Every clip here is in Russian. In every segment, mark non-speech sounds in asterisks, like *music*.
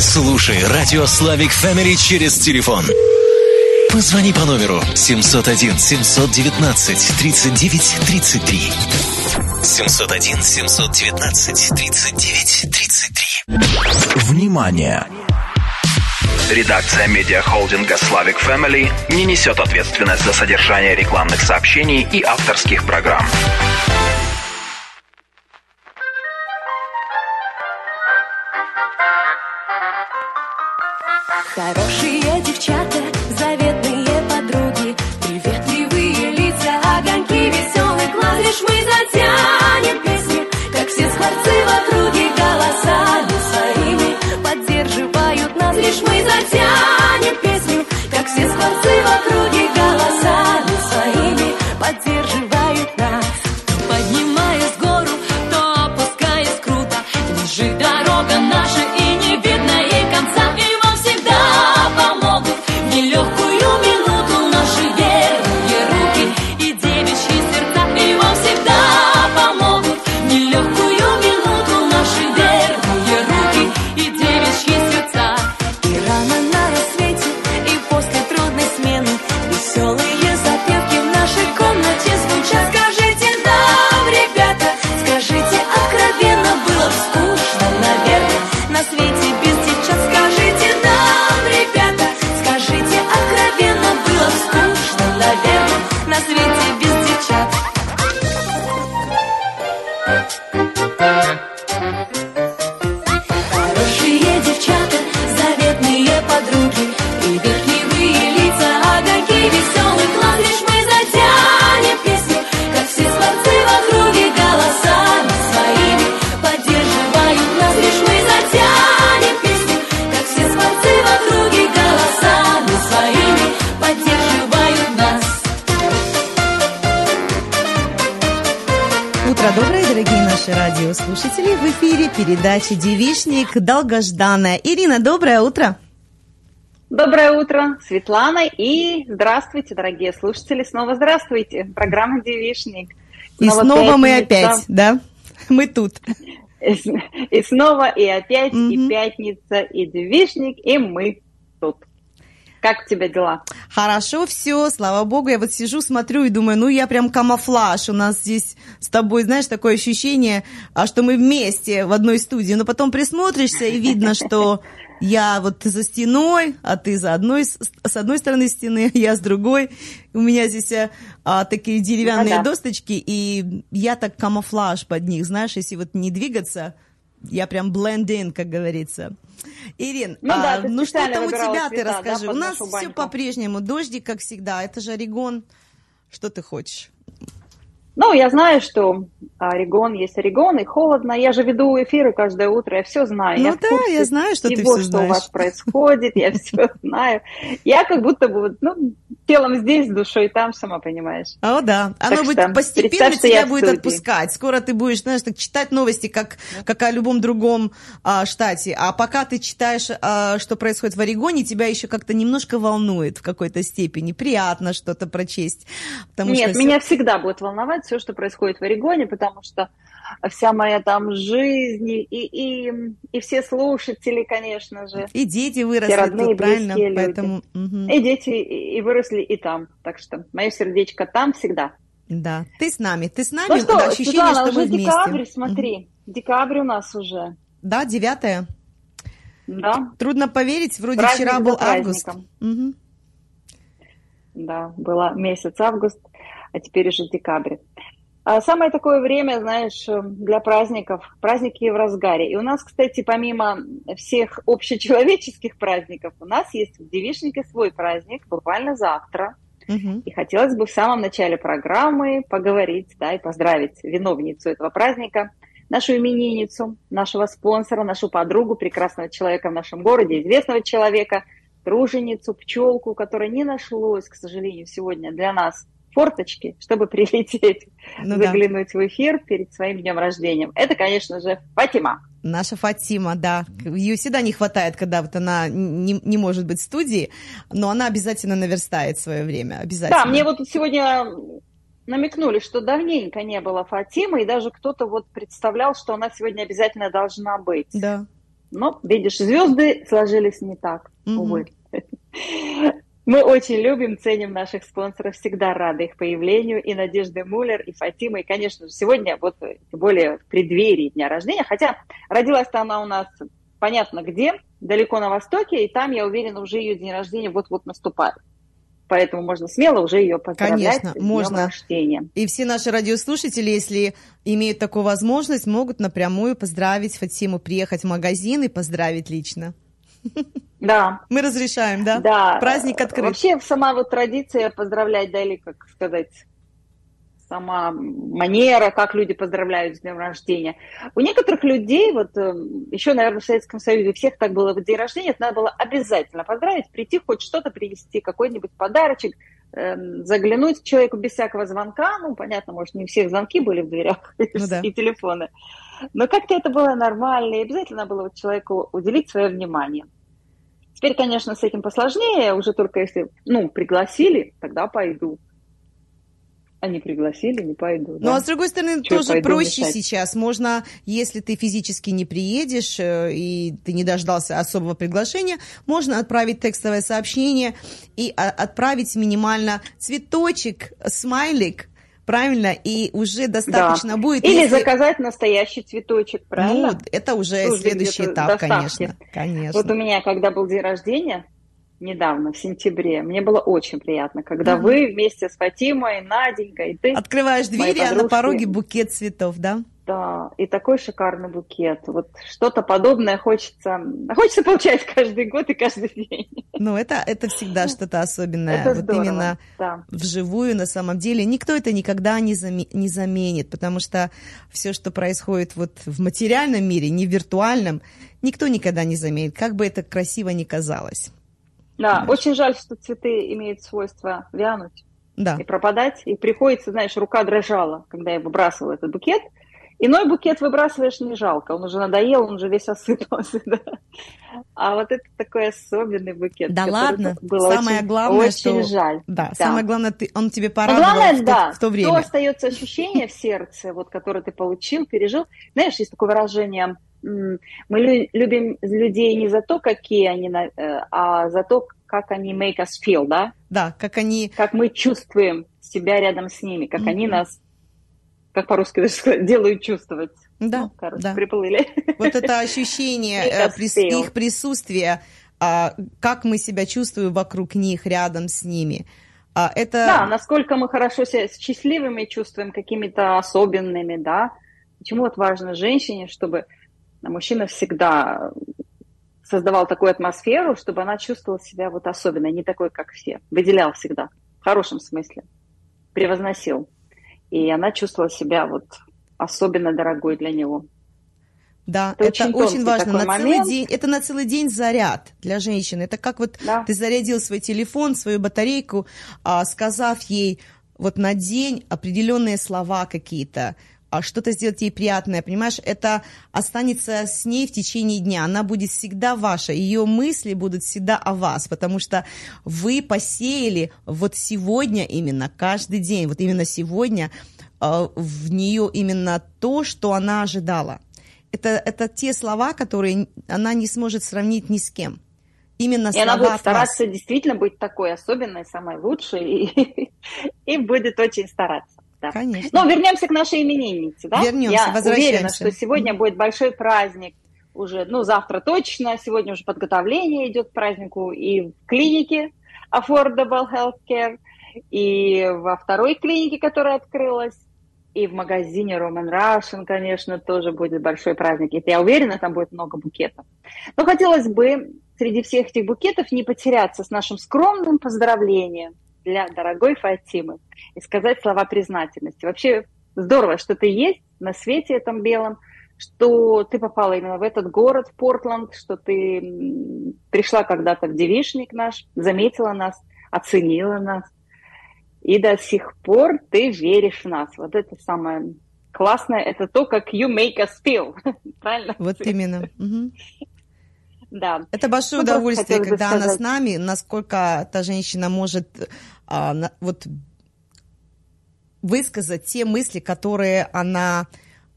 Слушай радио Славик Фэмили через телефон. Позвони по номеру 701 719 39 33. 701 719 39 33. Внимание! Редакция медиахолдинга Slavic Family не несет ответственность за содержание рекламных сообщений и авторских программ. Хорошие радиослушатели. В эфире передача «Девишник» долгожданная. Ирина, доброе утро. Доброе утро, Светлана, и здравствуйте, дорогие слушатели, снова здравствуйте. Программа «Девишник». И снова мы пятница. опять, да? Мы тут. И, и снова, и опять, и Мгм. пятница, и девишник, и мы. Как у тебя дела? Хорошо, все, слава богу. Я вот сижу, смотрю и думаю, ну я прям камуфлаж. У нас здесь с тобой, знаешь, такое ощущение, а что мы вместе в одной студии. Но потом присмотришься и видно, что я вот за стеной, а ты за одной, с одной стороны стены, я с другой. У меня здесь а, а, такие деревянные Ну да. досточки, и я так камуфлаж под них, знаешь, если вот не двигаться, я прям in, как говорится. Ирин, Ну да, а, ты ну что там у тебя, ты цвета, да, расскажи. под у нас все по-прежнему, дождик, как всегда, это же Орегон. Что ты хочешь? Ну, я знаю, что Орегон есть Орегон, и холодно. Я же веду эфиры каждое утро, я все знаю. Ну я да, я знаю, что ты всего, всё что у вас знаешь. происходит, я все *laughs* знаю. Я как будто бы, ну, телом здесь, душой там, сама понимаешь. О, да. Оно Так будет что постепенно что тебя будет отпускать. Скоро ты будешь, знаешь, так читать новости, как, как о любом другом а, штате. А пока ты читаешь, а, что происходит в Орегоне, тебя еще как-то немножко волнует в какой-то степени. Приятно что-то прочесть. Нет, что меня всегда будет волновать все, что происходит в Орегоне, потому что вся моя там жизнь и, и, и все слушатели, конечно же, И дети выросли родные, тут, правильно? люди. Поэтому, мгм. и дети и, и выросли и там. Так что мое сердечко там всегда. да. Ты с нами, ты с нами. Ну что, ощущение, Светлана, что мы уже вместе. декабрь, смотри. Декабрь у нас уже. Да, девятое. Да, Трудно поверить, вроде Праздник вчера был август. Мгм. да, было месяц август, а теперь уже декабрь. А самое такое время, знаешь, э, для праздников, праздники в разгаре. И у нас, кстати, помимо всех общечеловеческих праздников, у нас есть в Девишнике свой праздник, буквально завтра. Мгм. И хотелось бы в самом начале программы поговорить, да, и поздравить виновницу этого праздника, нашу именинницу, нашего спонсора, нашу подругу, прекрасного человека в нашем городе, известного человека, труженицу, пчелку, которой не нашлось, к сожалению, сегодня для нас форточки, чтобы *laughs* прилететь, Ну да. заглянуть в эфир перед своим днем рождения. Это, конечно же, Фатима. Наша Фатима, да. Ее всегда не хватает, когда вот она не, не может быть в студии, но она обязательно наверстает свое время. Обязательно. Да, мне вот сегодня намекнули, что давненько не было Фатимы, и даже кто-то вот представлял, что она сегодня обязательно должна быть. Да. Но, видишь, звезды сложились не так, Мгм. увы. Мы очень любим, ценим наших спонсоров, всегда рады их появлению. И Надежды Муллер, и Фатима. И, конечно же, сегодня, вот тем более в преддверии дня рождения, хотя родилась-то она у нас понятно где, далеко на востоке, и там, я уверена, уже ее день рождения вот-вот наступает. Поэтому можно смело уже ее поздравлять Конечно, с можно. рождения. И все наши радиослушатели, если имеют такую возможность, могут напрямую поздравить Фатиму, приехать в магазин и поздравить лично. Да, Мы разрешаем, да? Да. Праздник открыт. Вообще сама вот традиция поздравлять, да, или, как сказать, сама манера, как люди поздравляют с днем рождения. У некоторых людей, вот э, еще, наверное, в Советском Союзе у всех так было, в день рождения это надо было обязательно поздравить, прийти, хоть что-то принести, какой-нибудь подарочек, эм, заглянуть человеку без всякого звонка. Ну, понятно, может, не у всех звонки были в дверях Ну да. *laughs* и телефоны. Но как-то это было нормально, и обязательно было вот человеку уделить свое внимание. Теперь, конечно, с этим посложнее, уже только если, ну, пригласили, тогда пойду. А не пригласили, не пойду. Ну, да. а с другой стороны, Чё тоже проще мешать? сейчас. Можно, если ты физически не приедешь э, и ты не дождался особого приглашения, можно отправить текстовое сообщение и а, отправить минимально цветочек, смайлик, правильно? И уже достаточно будет. Или если- заказать настоящий цветочек, правильно? Ну, это уже Тоже следующий этап, доставки. конечно. Конечно. Вот у меня, когда был день рождения, недавно, в сентябре, мне было очень приятно, когда Мгм. вы вместе с Фатимой, Наденькой, и ты, Открываешь двери, а на пороге букет цветов, да? Да, и такой шикарный букет. Вот что-то подобное хочется, хочется получать *laughs* каждый год и каждый день. Ну, это, это всегда что-то особенное. Это вот здорово, именно да. вживую на самом деле. Никто это никогда не, заме- не заменит, потому что все, что происходит вот в материальном мире, не в виртуальном, никто никогда не заменит, как бы это красиво ни казалось. Да, Понимаешь? очень жаль, что цветы имеют свойство вянуть Да, и пропадать. И приходится, знаешь, рука дрожала, когда я выбрасывала этот букет. Иной букет выбрасываешь не жалко, он уже надоел, он уже весь осыпался. *laughs* да. А вот это такой особенный букет. Да ладно, было самое очень, главное, очень что- жаль. да, Да. самое главное, ты, он тебе Но порадовал главное, в, то, да, в то то время. остается ощущение в сердце, вот, которое ты получил, пережил. Знаешь, есть такое выражение, мы лю- любим людей не за то, какие они, э, а за то, как они make us feel, да? Да, как они... как мы чувствуем себя рядом с ними, как они Мгм. нас, как по-русски даже сказать, делают чувствовать. Да, Ну, короче, да. приплыли. Вот это *laughs* ощущение э, прис- их присутствия, а, как мы себя чувствуем вокруг них, рядом с ними. А, это... Да, насколько мы хорошо себя счастливыми чувствуем, какими-то особенными, да. Почему вот важно женщине, чтобы мужчина всегда создавал такую атмосферу, чтобы она чувствовала себя вот особенной, не такой, как все. Выделял всегда, в хорошем смысле, превозносил. И она чувствовала себя вот особенно дорогой для него. Да, Это это, очень очень, важно. На целый день, это на целый день заряд для женщины. Это как вот Да. ты зарядил свой телефон, свою батарейку, а, сказав ей вот на день определенные слова какие-то, что-то сделать ей приятное, понимаешь, это останется с ней в течение дня, она будет всегда ваша, ее мысли будут всегда о вас, потому что вы посеяли вот сегодня именно, каждый день, вот именно сегодня э, в нее именно то, что она ожидала. Это, это те слова, которые она не сможет сравнить ни с кем. Именно И она будет от вас. стараться действительно быть такой особенной, самой лучшей, *laughs* и, и будет очень стараться. Да. Конечно. Но вернемся к нашей имениннице. Да? Вернемся, Я возвращаемся. уверена, что сегодня будет большой праздник. Уже, ну, завтра точно. Сегодня уже подготовление идет к празднику и в клинике Affordable Healthcare, и во второй клинике, которая открылась, и в магазине Roman Russian, конечно, тоже будет большой праздник. И я уверена, там будет много букетов. Но хотелось бы среди всех этих букетов не потеряться с нашим скромным поздравлением для дорогой Фатимы и сказать слова признательности. Вообще здорово, что ты есть на свете этом белом, что ты попала именно в этот город, в Портленд, что ты пришла когда-то в девишник наш, заметила нас, оценила нас. И до сих пор ты веришь в нас. Вот это самое классное, это то, как you make us feel. *laughs* Правильно? Вот именно. Да. Это большое Ну, удовольствие, когда она с сказать. нами, насколько та женщина может а, на- вот высказать те мысли, которые она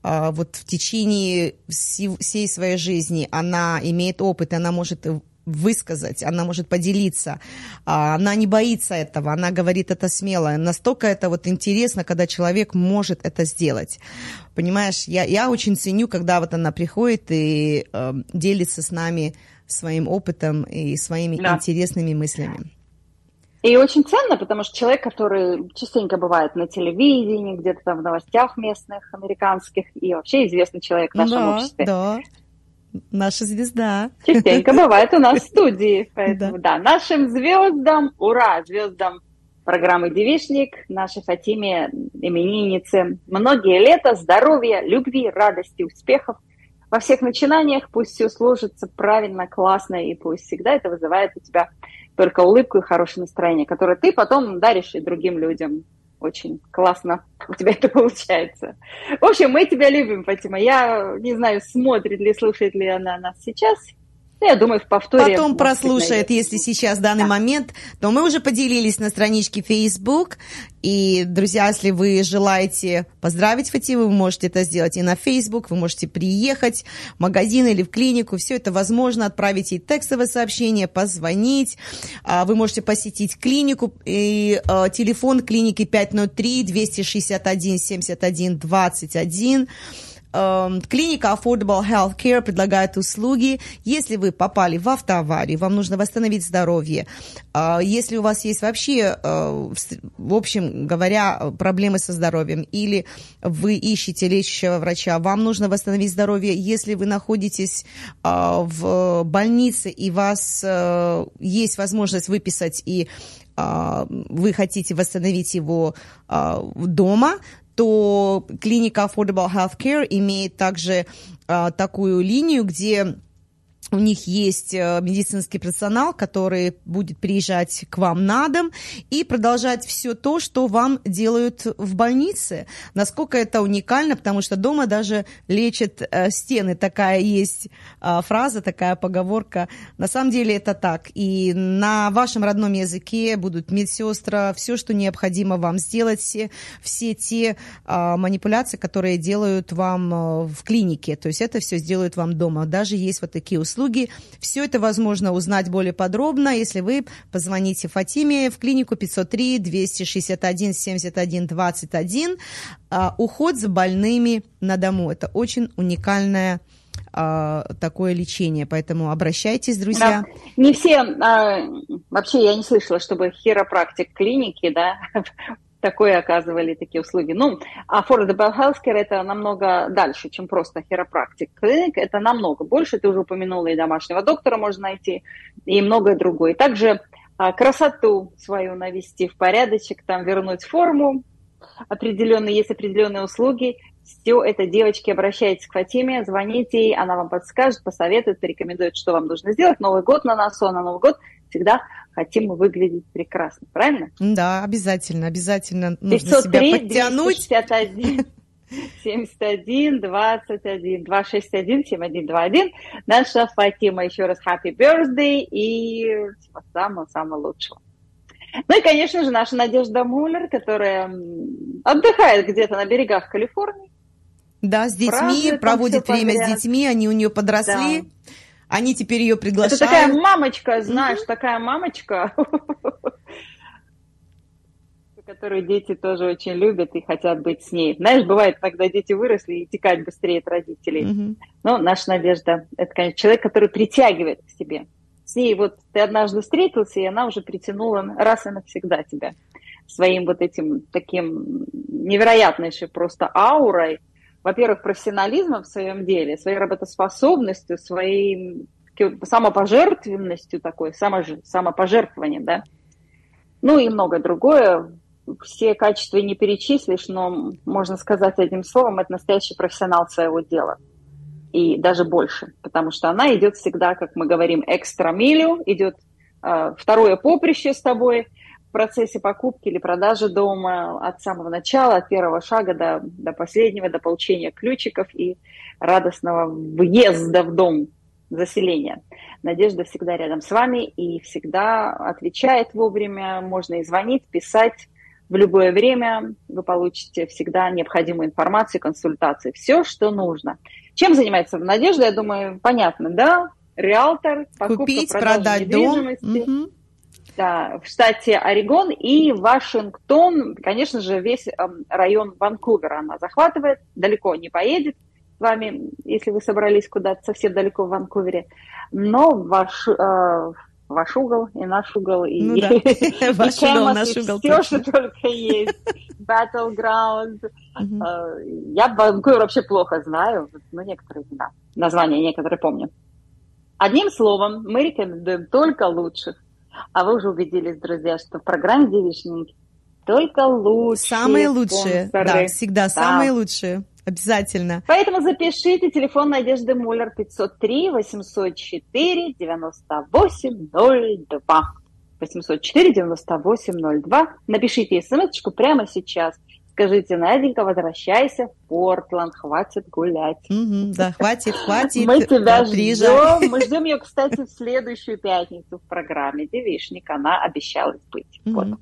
а, вот в течение всей своей жизни она имеет опыт, и она может высказать, она может поделиться, а, она не боится этого, она говорит это смело. Настолько это вот интересно, когда человек может это сделать. Понимаешь, я, я очень ценю, когда вот она приходит и э, делится с нами своим опытом и своими да. интересными мыслями. И очень ценно, потому что человек, который частенько бывает на телевидении, где-то там в новостях местных, американских, и вообще известный человек в нашем да, обществе. Да, наша звезда. Частенько бывает у нас в студии. *laughs* Поэтому, да. да, нашим звездам, ура, звездам программы «Девишник», нашей Фатиме, имениннице, многие лета здоровья, любви, радости, успехов во всех начинаниях. Пусть все сложится правильно, классно, и пусть всегда это вызывает у тебя только улыбку и хорошее настроение, которое ты потом даришь и другим людям. Очень классно у тебя *laughs* это получается. В общем, мы тебя любим, Фатима. Я не знаю, смотрит ли, слушает ли она нас сейчас. Ну, я думаю, в повторе. Потом прослушает, быть, если сейчас данный да. момент, то мы уже поделились на страничке Facebook. И, друзья, если вы желаете поздравить Фативу, вы можете это сделать и на Facebook, вы можете приехать в магазин или в клинику. Все это возможно. Отправить ей текстовое сообщение, позвонить. А, вы можете посетить клинику. И а, телефон клиники 503 261 71 21. Эм, клиника Affordable Health Care предлагает услуги. Если вы попали в автоаварию, вам нужно восстановить здоровье. А, если у вас есть вообще, э, в общем говоря, проблемы со здоровьем, или вы ищете лечащего врача, вам нужно восстановить здоровье. Если вы находитесь а, в больнице и у вас э, есть возможность выписать и вы хотите восстановить его дома, то клиника Affordable Health Care имеет также а, такую линию, где у них есть э, медицинский персонал, который будет приезжать к вам на дом и продолжать все то, что вам делают в больнице. Насколько это уникально, потому что дома даже лечат э, стены. Такая есть э, фраза, такая поговорка. На самом деле это так. И на вашем родном языке будут медсестры, все, что необходимо вам сделать, все, все те манипуляции, которые делают вам в клинике. То есть это все сделают вам дома. Даже есть вот такие услуги услуги. Все это возможно узнать более подробно, если вы позвоните Фатиме в клинику 503 261 71 21. уход за больными на дому. Это очень уникальное а, такое лечение, поэтому обращайтесь, друзья. Да. Не все, а, вообще я не слышала, чтобы хиропрактик клиники, да, *laughs* такое оказывали такие услуги. Ну, affordable healthcare это намного дальше, чем просто хиропрактик. Клиник это намного больше, ты уже упомянула, и домашнего доктора можно найти, и многое другое. Также а, красоту свою навести в порядочек, там вернуть форму, определенные, есть определенные услуги, все это, девочки, обращайтесь к Фатиме, звоните ей, она вам подскажет, посоветует, порекомендует, что вам нужно сделать. Новый год на носу, а на Новый год всегда хотим выглядеть прекрасно, правильно? Да, обязательно, обязательно нужно 503, себя подтянуть. 261, 71, 21, 261, 7121. Наша Фатима, еще раз happy birthday и самого-самого лучшего. Ну и, конечно же, наша Надежда Муллер, которая отдыхает где-то на берегах Калифорнии. Да, с детьми, Празднует проводит время подряд. с детьми, они у нее подросли. Да. Они теперь ее приглашают. Это такая мамочка, знаешь, mm-hmm. такая мамочка, которую дети тоже очень любят и хотят быть с ней. Знаешь, бывает, когда дети выросли и текать быстрее от родителей. Mm-hmm. Но наша Надежда, это, конечно, человек, который притягивает к себе. С ней вот ты однажды встретился, и она уже притянула раз и навсегда тебя своим вот этим таким невероятной просто аурой, во-первых, профессионализмом в своем деле, своей работоспособностью, своей самопожертвенностью такой, само, самопожертвованием, да. Ну и многое другое. Все качества не перечислишь, но можно сказать одним словом, это настоящий профессионал своего дела. И даже больше, потому что она идет всегда, как мы говорим, экстра милю, идет э, второе поприще с тобой – в процессе покупки или продажи дома от самого начала, от первого шага до, до последнего, до получения ключиков и радостного въезда в дом заселения. Надежда всегда рядом с вами и всегда отвечает вовремя. Можно и звонить, писать, в любое время вы получите всегда необходимую информацию, консультации, все, что нужно. Чем занимается Надежда, я думаю, понятно, да? Риэлтор, покупка, Купить, продажа продать дом. недвижимости. Да, в штате Орегон и Вашингтон, конечно же, весь эм, район Ванкувера она захватывает, далеко не поедет с вами, если вы собрались куда-то совсем далеко в Ванкувере, но ваш, э, ваш угол и наш угол, и, Ну да. и *laughs* Ваш угол, наш и угол, все, точно. что только есть, *laughs* Battleground. Э, Я Ванкувер вообще плохо знаю, но некоторые, да, названия некоторые помню. Одним словом, мы рекомендуем только лучших. А вы уже убедились, друзья, что в программе «Девичники» только лучшие Самые лучшие, спонсоры. да, всегда Да. самые лучшие. Обязательно. Поэтому запишите телефон Надежды Муллер 503 804 9802. 804 9802. Напишите смс прямо сейчас. Скажите, Наденька, возвращайся в Портланд, хватит гулять. Мгм, да, хватит, хватит. Мы тебя приезжай. ждем. *laughs* Мы ждем ее, кстати, в следующую пятницу в программе «Девишник». Она обещалась быть. Мгм. Вот.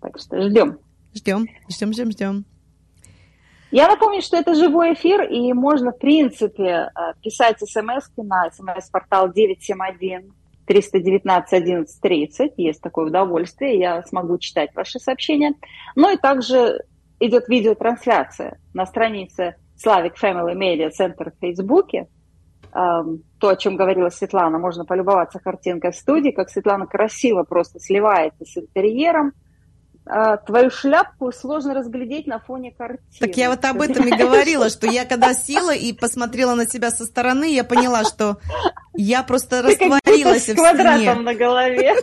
Так что ждем. Ждем, ждем, ждем, ждем. Я напомню, что это живой эфир, и можно, в принципе, э, писать смс на смс-портал 971 319 11 30. Есть такое удовольствие, я смогу читать ваши сообщения. Ну и также идет видеотрансляция на странице Slavic Family Media Center в Фейсбуке. То, о чем говорила Светлана, можно полюбоваться картинкой в студии, как Светлана красиво просто сливается с интерьером. Э, Твою шляпку сложно разглядеть на фоне картины. Так я вот об этом и *laughs* говорила, что я когда села и посмотрела на себя со стороны, я поняла, что я просто растворилась с в квадратом стене. на голове.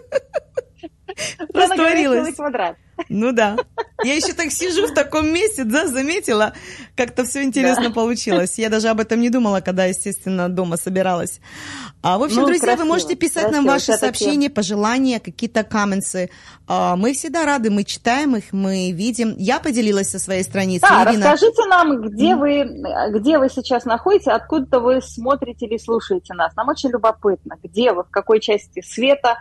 Прямо на голове Растворилась. квадрат. Ну да. Я еще так сижу в таком месте, да, заметила, как-то все интересно получилось. Я даже об этом не думала, когда, естественно, дома собиралась. А, в общем, Ну, друзья, красиво, вы можете писать нам красиво. ваши тебя такие- сообщения, пожелания, какие-то комменты. А, Мы всегда рады, мы читаем их, мы видим. Я поделилась со своей страницей. Да, Ирина. расскажите нам, где вы, где вы сейчас находитесь, откуда вы смотрите или слушаете нас. Нам очень любопытно, где вы, в какой части света,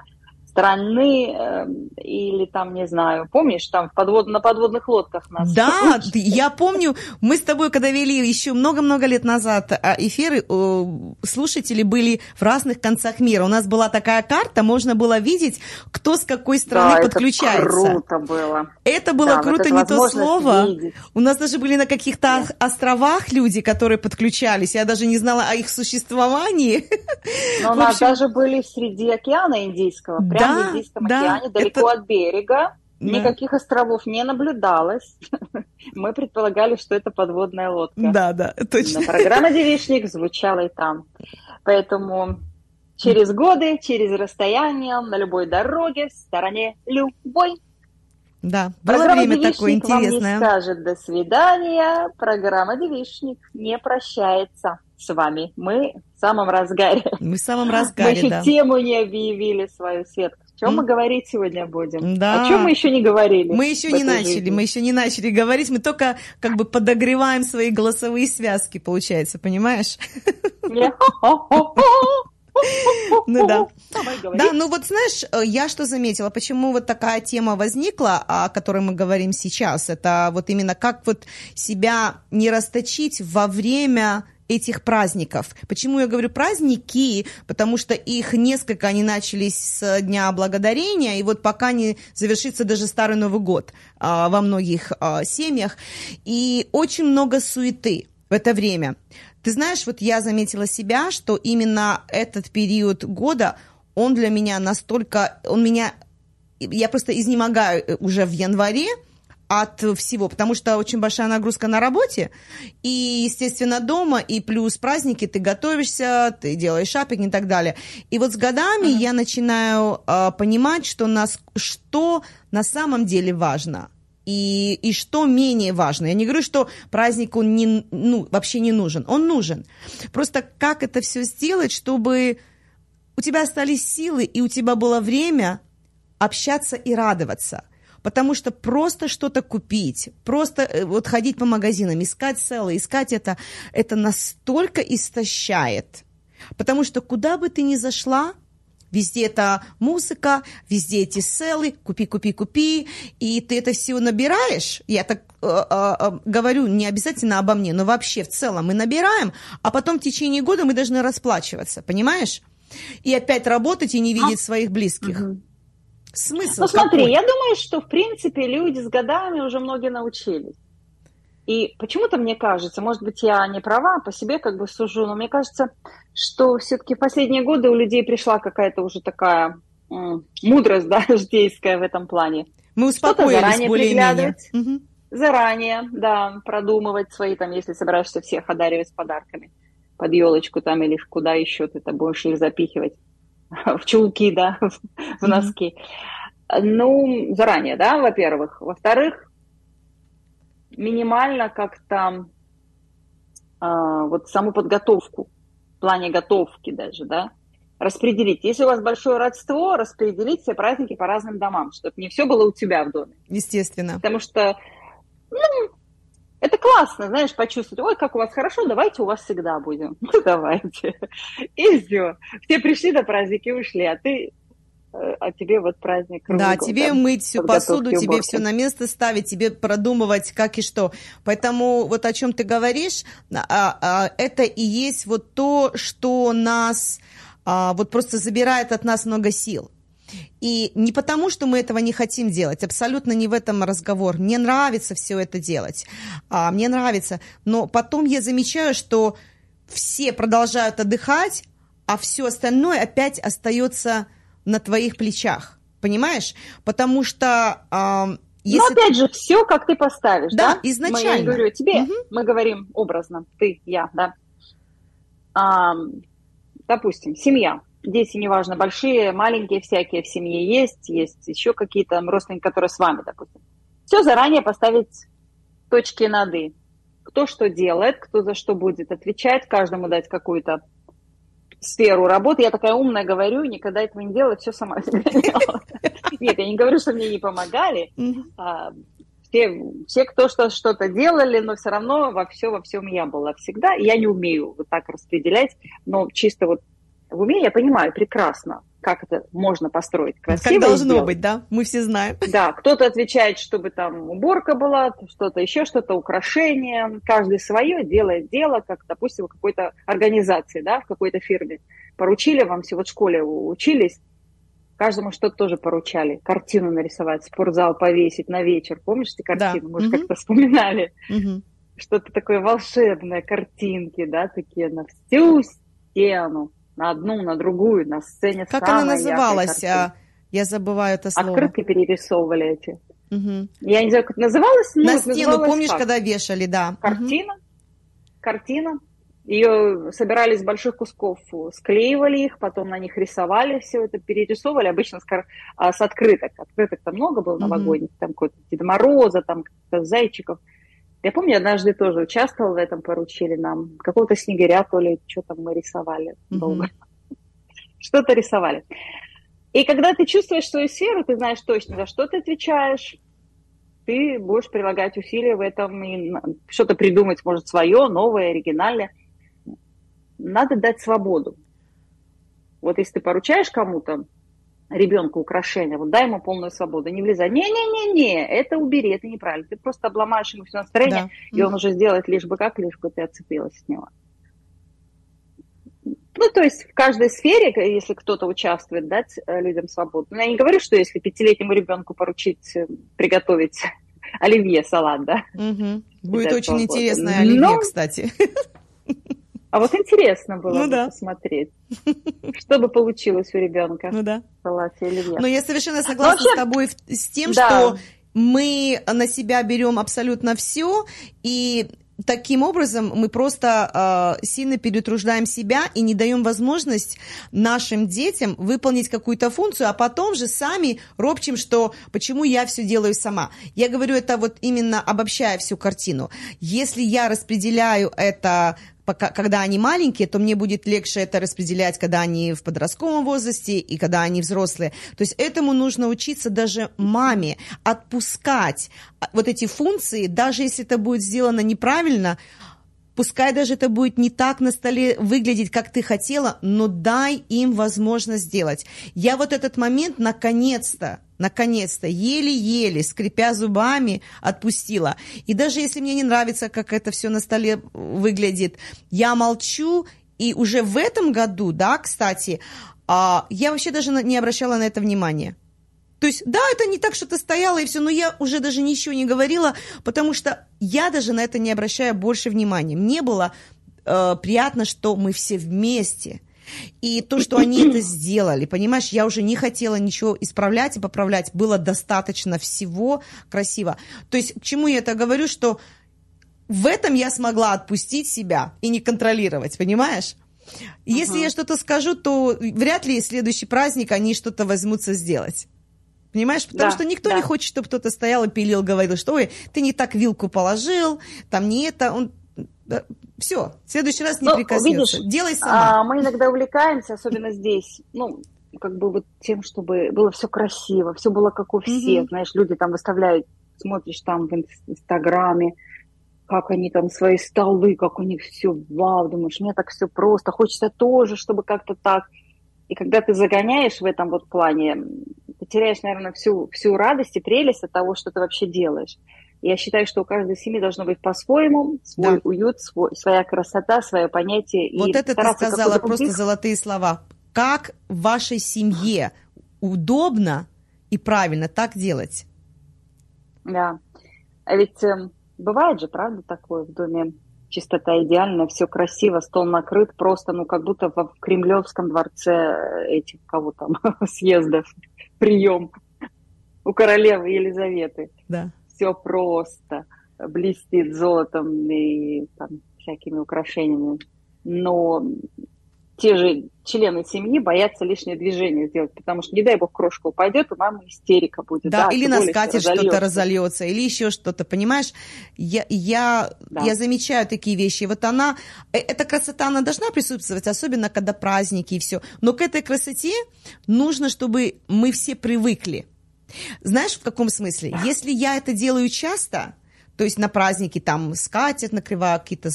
страны э, или там, не знаю, помнишь, там подвод, на подводных лодках нас Да, я помню, мы с тобой, когда вели еще много-много лет назад а, эфиры, слушатели были в разных концах мира. У нас была такая карта, можно было видеть, кто с какой страны Да, это подключается. круто было. Это было Да, вот круто, эта не то слово. видеть. У нас даже были на каких-то ос- островах люди, которые подключались. Я даже не знала о их существовании. Но у *laughs* нас даже были среди океана Индийского, прямо Да, в Индийском да, океане, далеко это- от берега. Да. Никаких островов не наблюдалось. *laughs* Мы предполагали, что это подводная лодка. Да, да, Но точно. программа «Девичник» звучала и там. Поэтому через годы, через расстояние, на любой дороге, в стороне любой. Да, было Программа время такое «Девичник» вам не интересное. скажет «до свидания». Программа «Девичник» не прощается с вами. Мы в самом разгаре. Мы в самом Мы разгаре, еще да. тему не объявили свою, Светка. О чем М. мы говорить сегодня будем? Да. О чем мы еще не говорили? Мы еще не начали, жизни? мы еще не начали говорить, мы только как бы подогреваем свои голосовые связки, получается, понимаешь? Не. Ну да. Да, ну вот знаешь, э, я что заметила, почему вот такая тема возникла, о которой мы говорим сейчас, это вот именно как вот себя не расточить во время этих праздников. Почему я говорю праздники? Потому что их несколько, они начались с Дня Благодарения, и вот пока не завершится даже Старый Новый год а, во многих а, семьях. И очень много суеты в это время. Ты знаешь, вот я заметила себя, что именно этот период года, он для меня настолько, он меня, я просто изнемогаю э, уже в январе, от всего, потому что очень большая нагрузка на работе, и, естественно, дома, и плюс праздники, ты готовишься, ты делаешь шопинг и так далее. И вот с годами я начинаю э, понимать, что, нас, что на самом деле важно. И, и что менее важно. Я не говорю, что праздник он не, ну, вообще не нужен. Он нужен. Просто как это все сделать, чтобы у тебя остались силы, и у тебя было время общаться и радоваться. Потому что просто что-то купить, просто э, вот ходить по магазинам, искать селы, искать это, это настолько истощает. Потому что куда бы ты ни зашла, Везде это музыка, везде эти селы, купи, купи, купи, и ты это все набираешь. Я так э, э, э, говорю не обязательно обо мне, но вообще в целом мы набираем, а потом в течение года мы должны расплачиваться, понимаешь? И опять работать и не видеть своих близких. Мгм. Смысл Ну смотри, какой? я думаю, что в принципе люди с годами уже многие научились. И почему-то мне кажется, может быть, я не права, по себе как бы сужу, но мне кажется, что все-таки в последние годы у людей пришла какая-то уже такая мудрость, *laughs* да, житейская в этом плане. Мы успокоились заранее приглядывать. Мгм. Заранее, да, продумывать свои, там, если собираешься всех одаривать подарками под елочку там или куда еще ты там будешь их запихивать, *laughs* в чулки, да, *laughs* в носки. Ну, заранее, да, во-первых. Во-вторых, минимально как-то а, вот саму подготовку, в плане готовки даже, да, распределить. Если у вас большое родство, распределить все праздники по разным домам, чтобы не все было у тебя в доме. Естественно. Потому что, ну, это классно, знаешь, почувствовать, ой, как у вас хорошо, давайте у вас всегда будем. *laughs* Ну, давайте. И все. Все пришли на праздники, ушли, а ты, э, а тебе вот праздник Да, тебе да, мыть всю посуду, тебе уборки. все на место ставить, тебе продумывать, как и что. Поэтому вот о чем ты говоришь, а, а, это и есть вот то, что нас а, вот просто забирает от нас много сил. И не потому, что мы этого не хотим делать, абсолютно не в этом разговор. Мне нравится все это делать, а, мне нравится. Но потом я замечаю, что все продолжают отдыхать, а все остальное опять остается на твоих плечах. Понимаешь? Потому что а, Но если опять же, все, как ты поставишь, Да, да? изначально. Мы, я говорю тебе, Мгм. мы говорим образно, ты, я, да. Ам, допустим, семья. Дети, неважно, большие, маленькие всякие в семье есть, есть еще какие-то родственники, которые с вами, допустим. Все заранее поставить точки над «и». Кто что делает, кто за что будет отвечать, каждому дать какую-то сферу работы. Я такая умная говорю, никогда этого не делала, все сама. *laughs* Нет, я не говорю, что мне не помогали, а, все, все, кто что, что-то делали, но все равно во все, во всем я была всегда. Я не умею вот так распределять, но чисто вот в уме я понимаю прекрасно, как это можно построить красиво. как должно сделать. быть, да? Мы все знаем. Да, кто-то отвечает, чтобы там уборка была, что-то еще, что-то украшение. Каждый свое делает дело, как, допустим, в какой-то организации, да, в какой-то фирме. Поручили вам все, вот в школе учились, каждому что-то тоже поручали. Картину нарисовать, спортзал повесить на вечер. Помнишь эти картины? Мы же Мгм. как-то вспоминали. Мгм. Что-то такое волшебное, картинки, да, такие на всю стену. На одну, на другую, на сцене Как она называлась? а, Я забываю это слово. Открытки перерисовывали эти. Мгм. Я не знаю, как называлась. но На стену, называлась помнишь, как? когда вешали, да. Картина. Картина. Ее собирали из больших кусков, склеивали их, потом на них рисовали все это, перерисовывали, обычно с, а, с открыток. Открыток там много было новогодних, там какой-то Деда Мороза, там зайчиков. Я помню, однажды тоже участвовала в этом, поручили нам. Какого-то снегиря, то ли, что там мы рисовали долго. Что-то рисовали. И когда ты чувствуешь свою сферу, ты знаешь точно, за что ты отвечаешь, ты будешь прилагать усилия в этом и что-то придумать, может, свое, новое, оригинальное. Надо дать свободу. Вот если ты поручаешь кому-то, ребенку украшение, вот дай ему полную свободу, не влезай. Не-не-не-не, это убери, это неправильно. Ты просто обломаешь ему все настроение, Да. и он уже сделает лишь бы как, лишь бы ты отцепилась от него. Ну, то есть в каждой сфере, если кто-то участвует, дать э, людям свободу. Но я не говорю, что если пятилетнему ребенку поручить э, приготовить оливье, салат, да. Мгм. Будет очень свободу. интересное оливье, Но- кстати. *laughs* А вот интересно было Ну бы да. посмотреть, что бы получилось у ребенка Ну да. салате оливье. Но я совершенно согласна вообще- с тобой с тем, Да. что мы на себя берем абсолютно все, и таким образом мы просто э, сильно перетруждаем себя и не даем возможность нашим детям выполнить какую-то функцию, а потом же сами ропчим, что почему я все делаю сама. Я говорю это вот именно обобщая всю картину. Если я распределяю это пока, когда они маленькие, то мне будет легче это распределять, когда они в подростковом возрасте и когда они взрослые. То есть этому нужно учиться даже маме, отпускать вот эти функции, даже если это будет сделано неправильно, Пускай даже это будет не так на столе выглядеть, как ты хотела, но дай им возможность сделать. Я вот этот момент наконец-то, наконец-то, еле-еле, скрипя зубами, отпустила. И даже если мне не нравится, как это все на столе выглядит, я молчу, и уже в этом году, да, кстати, а, я вообще даже не обращала на это внимания. То есть, да, это не так, что ты стояла и все, но я уже даже ничего не говорила, потому что я даже на это не обращаю больше внимания. Мне было э, приятно, что мы все вместе. И то, что они это *clears throat* сделали, понимаешь, я уже не хотела ничего исправлять и поправлять, было достаточно всего красиво. То есть, к чему я это говорю, что в этом я смогла отпустить себя и не контролировать, понимаешь? Если uh-huh. я что-то скажу, то вряд ли следующий праздник они что-то возьмутся сделать. Понимаешь? Потому да, что никто да. не хочет, чтобы кто-то стоял и пилил, говорил, что ой, ты не так вилку положил, там не это. Он... Да, все, в следующий раз не ну, прикоснется. Видишь, Делай сама. А, мы иногда увлекаемся, особенно здесь, ну, как бы вот тем, чтобы было все красиво, все было как у всех. Mm-hmm. Знаешь, люди там выставляют, смотришь там в Инстаграме, как они там свои столы, как у них все вау, думаешь, мне так все просто, хочется тоже, чтобы как-то так. И когда ты загоняешь в этом вот плане, ты теряешь, наверное, всю, всю радость и прелесть от того, что ты вообще делаешь. Я считаю, что у каждой семьи должно быть по-своему, свой да. уют, свой, своя красота, свое понятие. Вот и это ты сказала просто золотые слова. Как в вашей семье удобно и правильно так делать? Да. А ведь э, бывает же, правда, такое в доме чистота идеальная, все красиво, стол накрыт, просто, ну, как будто в Кремлевском дворце э, этих, кого там, *laughs* съездов, прием у королевы Елизаветы. Да. Все просто, блестит золотом и там, всякими украшениями. Но те же члены семьи боятся лишнее движение сделать, потому что, не дай бог, крошка упадет, у мамы истерика будет. Да, да или на скатерть что-то разольется, или еще что-то, понимаешь? Я, я, да. я замечаю такие вещи. Вот она, э, эта красота, она должна присутствовать, особенно когда праздники и все. Но к этой красоте нужно, чтобы мы все привыкли. Знаешь, в каком смысле? Если я это делаю часто, то есть на праздники там скатерть накрываю, какие-то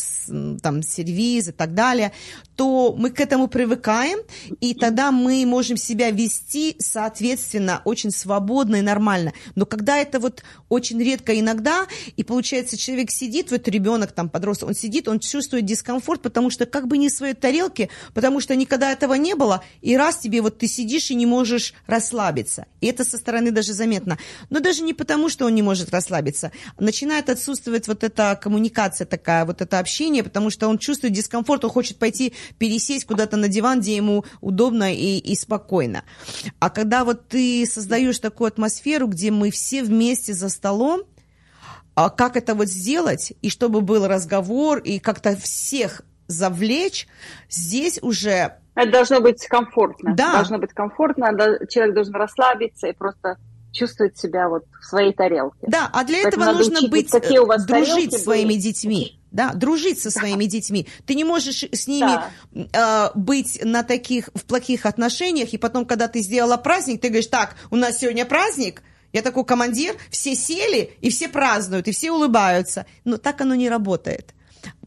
там сервиз и так далее, то мы к этому привыкаем, и тогда мы можем себя вести, соответственно, очень свободно и нормально. Но когда это вот очень редко иногда, и получается, человек сидит, вот ребенок там, подросток, он сидит, он чувствует дискомфорт, потому что как бы не в своей тарелке, потому что никогда этого не было, и раз тебе вот ты сидишь и не можешь расслабиться. И это со стороны даже заметно. Но даже не потому, что он не может расслабиться. Начинает отсутствовать вот эта коммуникация такая, вот это общение, потому что он чувствует дискомфорт, он хочет пойти пересесть куда-то на диван, где ему удобно и, и спокойно. А когда вот ты создаешь такую атмосферу, где мы все вместе за столом, а как это вот сделать, и чтобы был разговор, и как-то всех завлечь, здесь уже... Это должно быть комфортно. Да. Должно быть комфортно, человек должен расслабиться и просто чувствовать себя вот в своей тарелке. Да, а для Поэтому этого нужно быть, какие у вас дружить с своими были. детьми да, дружить со своими детьми. Ты не можешь с ними да. э, быть на таких, в плохих отношениях, и потом, когда ты сделала праздник, ты говоришь, так, у нас сегодня праздник, я такой командир, все сели, и все празднуют, и все улыбаются. Но так оно не работает.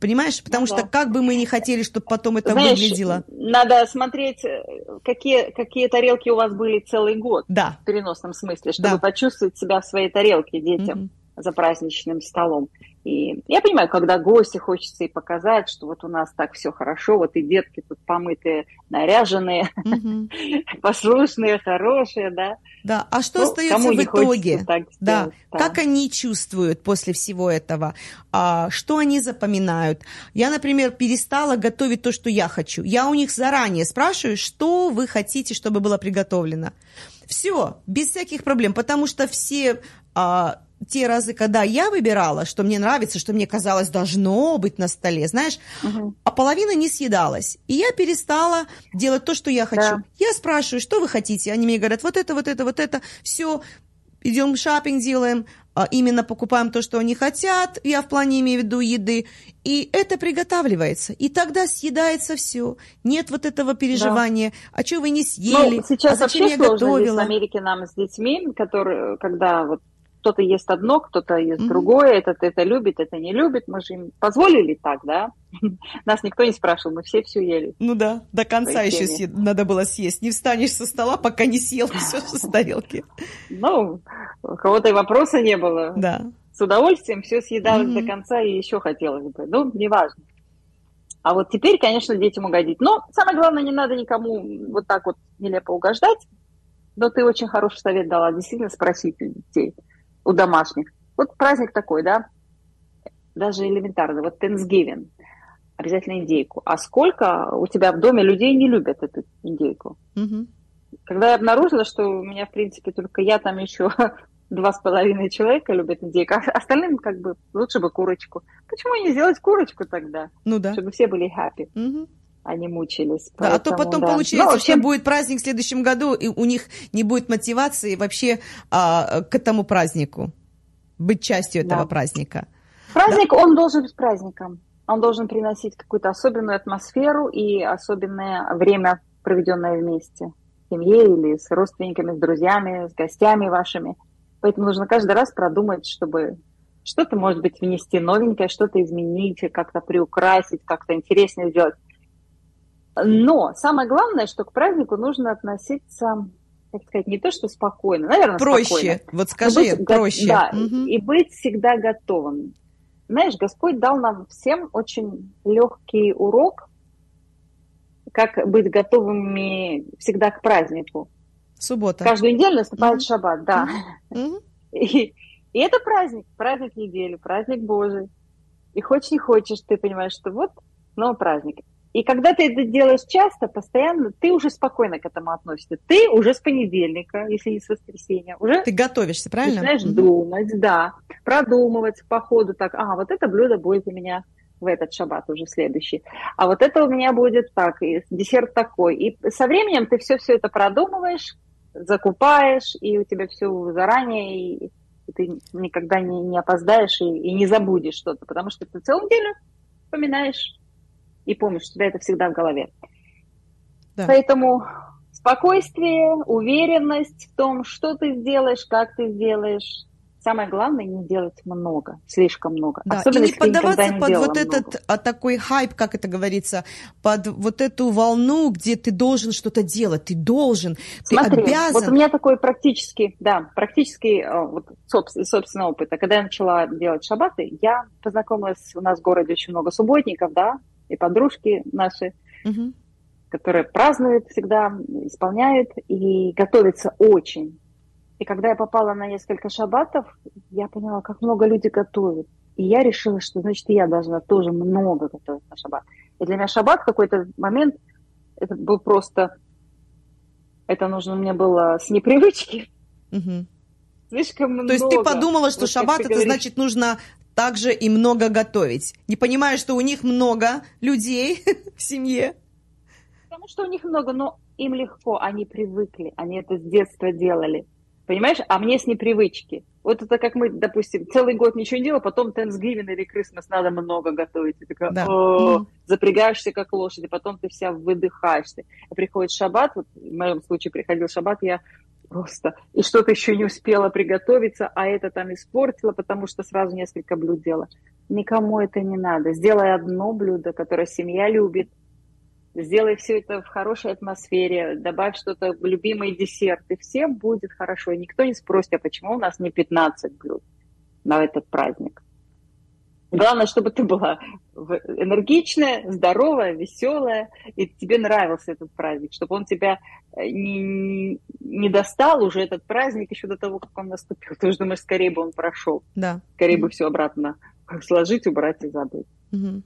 Понимаешь? Потому ну, что как бы мы не хотели, чтобы потом это Знаешь, выглядело. Надо смотреть, э, какие, какие тарелки у вас были целый год. Да. В переносном смысле, чтобы да. почувствовать себя в своей тарелке детям mm-hmm. за праздничным столом. И я понимаю, когда гости хочется и показать, что вот у нас так все хорошо, вот и детки тут помытые, наряженные, *laughs* послушные, хорошие, да. Да, а что ну, остается в итоге? да, как они чувствуют после всего этого? А, что они запоминают? Я, например, перестала готовить то, что я хочу. Я у них заранее спрашиваю, что вы хотите, чтобы было приготовлено. Все, без всяких проблем, потому что все а, те разы, когда я выбирала, что мне нравится, что мне казалось должно быть на столе, знаешь, угу. а половина не съедалась. И я перестала делать то, что я хочу. Да. Я спрашиваю, что вы хотите? Они мне говорят, вот это, вот это, вот это. Все, идем шопинг делаем, а именно покупаем то, что они хотят, я в плане имею в виду еды, и это приготавливается, и тогда съедается все. Нет вот этого переживания, да. а что вы не съели, ну, сейчас а зачем вообще я готовила? Здесь в Америке нам с детьми, которые, когда вот кто-то ест одно, кто-то ест Мгм. другое, этот это любит, это не любит. Мы же им позволили так, да? *laughs* Нас никто не спрашивал, мы все все ели. Ну да, до конца еще съе- надо было съесть. Не встанешь со стола, пока не съел *laughs* все с тарелки. Ну, у кого-то и вопроса не было. Да. С удовольствием все съедалось Мгм. до конца и еще хотелось бы. Ну, неважно. А вот теперь, конечно, детям угодить. Но самое главное, не надо никому вот так вот нелепо угождать. Но ты очень хороший совет дала, действительно спросить у детей, у домашних. Вот праздник такой, да, даже элементарно, вот Thanksgiving, обязательно индейку. А сколько у тебя в доме людей не любят эту индейку? Мгм. Когда я обнаружила, что у меня, в принципе, только я там еще *laughs* два с половиной человека любят индейку, а остальным как бы лучше бы курочку. Почему не сделать курочку тогда, Ну да. чтобы все были happy, Мгм. Не мучились? Да, а то потом да. получается, Ну, общем, что будет праздник в следующем году, и у них не будет мотивации вообще а, к этому празднику, быть частью этого Да. праздника. праздник, он должен быть праздником. Он должен приносить какую-то особенную атмосферу и особенное время, проведенное вместе. В семье или с родственниками, с друзьями, с гостями вашими. Поэтому нужно каждый раз продумать, чтобы что-то, может быть, внести новенькое, что-то изменить, как-то приукрасить, как-то интереснее сделать. Но самое главное, что к празднику нужно относиться, как сказать, не то, что спокойно, наверное, спокойно. Проще, вот Но скажи, быть проще. Да, Мгм. и быть всегда готовым. Знаешь, Господь дал нам всем очень легкий урок, как быть готовыми всегда к празднику. Суббота. Каждую неделю наступает Мгм. шаббат, да. Мгм. *laughs* И, и это праздник, праздник недели, праздник Божий. И хочешь не хочешь, ты понимаешь, что вот снова праздник. И когда ты это делаешь часто, постоянно, ты уже спокойно к этому относишься. Ты уже с понедельника, если не с воскресенья, уже Ты готовишься, правильно? Начинаешь Мгм. думать, да, продумывать по ходу так, а, вот это блюдо будет у меня в этот шаббат уже следующий, а вот это у меня будет так, и десерт такой. И со временем ты все-все это продумываешь, закупаешь, и у тебя все заранее, и, и ты никогда не, не опоздаешь и, и не забудешь что-то, потому что ты целую неделю вспоминаешь и помнишь, у тебя это всегда в голове. Да. Поэтому спокойствие, уверенность в том, что ты сделаешь, как ты сделаешь. Самое главное не делать много, слишком много. Да, Особенно, и не ты поддаваться не под вот много. этот а, такой хайп, как это говорится, под вот эту волну, где ты должен что-то делать, ты должен, ты Смотри, обязан. вот у меня такой практический, да, практический э, вот, собс- из собственного опыта. Когда я начала делать шабаты, я познакомилась, у нас в городе очень много субботников, да, и подружки наши, Мгм. которые празднуют всегда, исполняют и готовятся очень. И когда я попала на несколько шабатов, я поняла, как много люди готовят. И я решила, что, значит, я должна тоже много готовить на шаббат. И для меня шаббат в какой-то момент, это был просто... Это нужно мне было с непривычки. Мгм. Слишком много. То есть ты подумала, что Вот шаббат это говоришь. значит нужно также и много готовить, не понимая, что у них много людей *laughs* в семье. Потому что у них много, но им легко, они привыкли, они это с детства делали. Понимаешь? А мне с непривычки. Вот это как мы, допустим, целый год ничего не делали, потом Thanksgiving или Christmas надо много готовить. И такая, Да. «О, запрягаешься как лошадь, и потом ты вся выдыхаешься. И приходит шаббат, вот в моем случае приходил шаббат, я просто и что-то еще не успела приготовиться, а это там испортила, потому что сразу несколько блюд делала. Никому это не надо. Сделай одно блюдо, которое семья любит, сделай все это в хорошей атмосфере, добавь что-то, любимый десерт, и всем будет хорошо. И никто не спросит, а почему у нас не 15 блюд на этот праздник. Главное, чтобы ты была энергичная, здоровая, веселая, и тебе нравился этот праздник, чтобы он тебя э, не, не достал уже этот праздник еще до того, как он наступил. Ты уже думаешь, скорее бы он прошел, Да. скорее бы все обратно сложить, убрать и забыть. Мгм.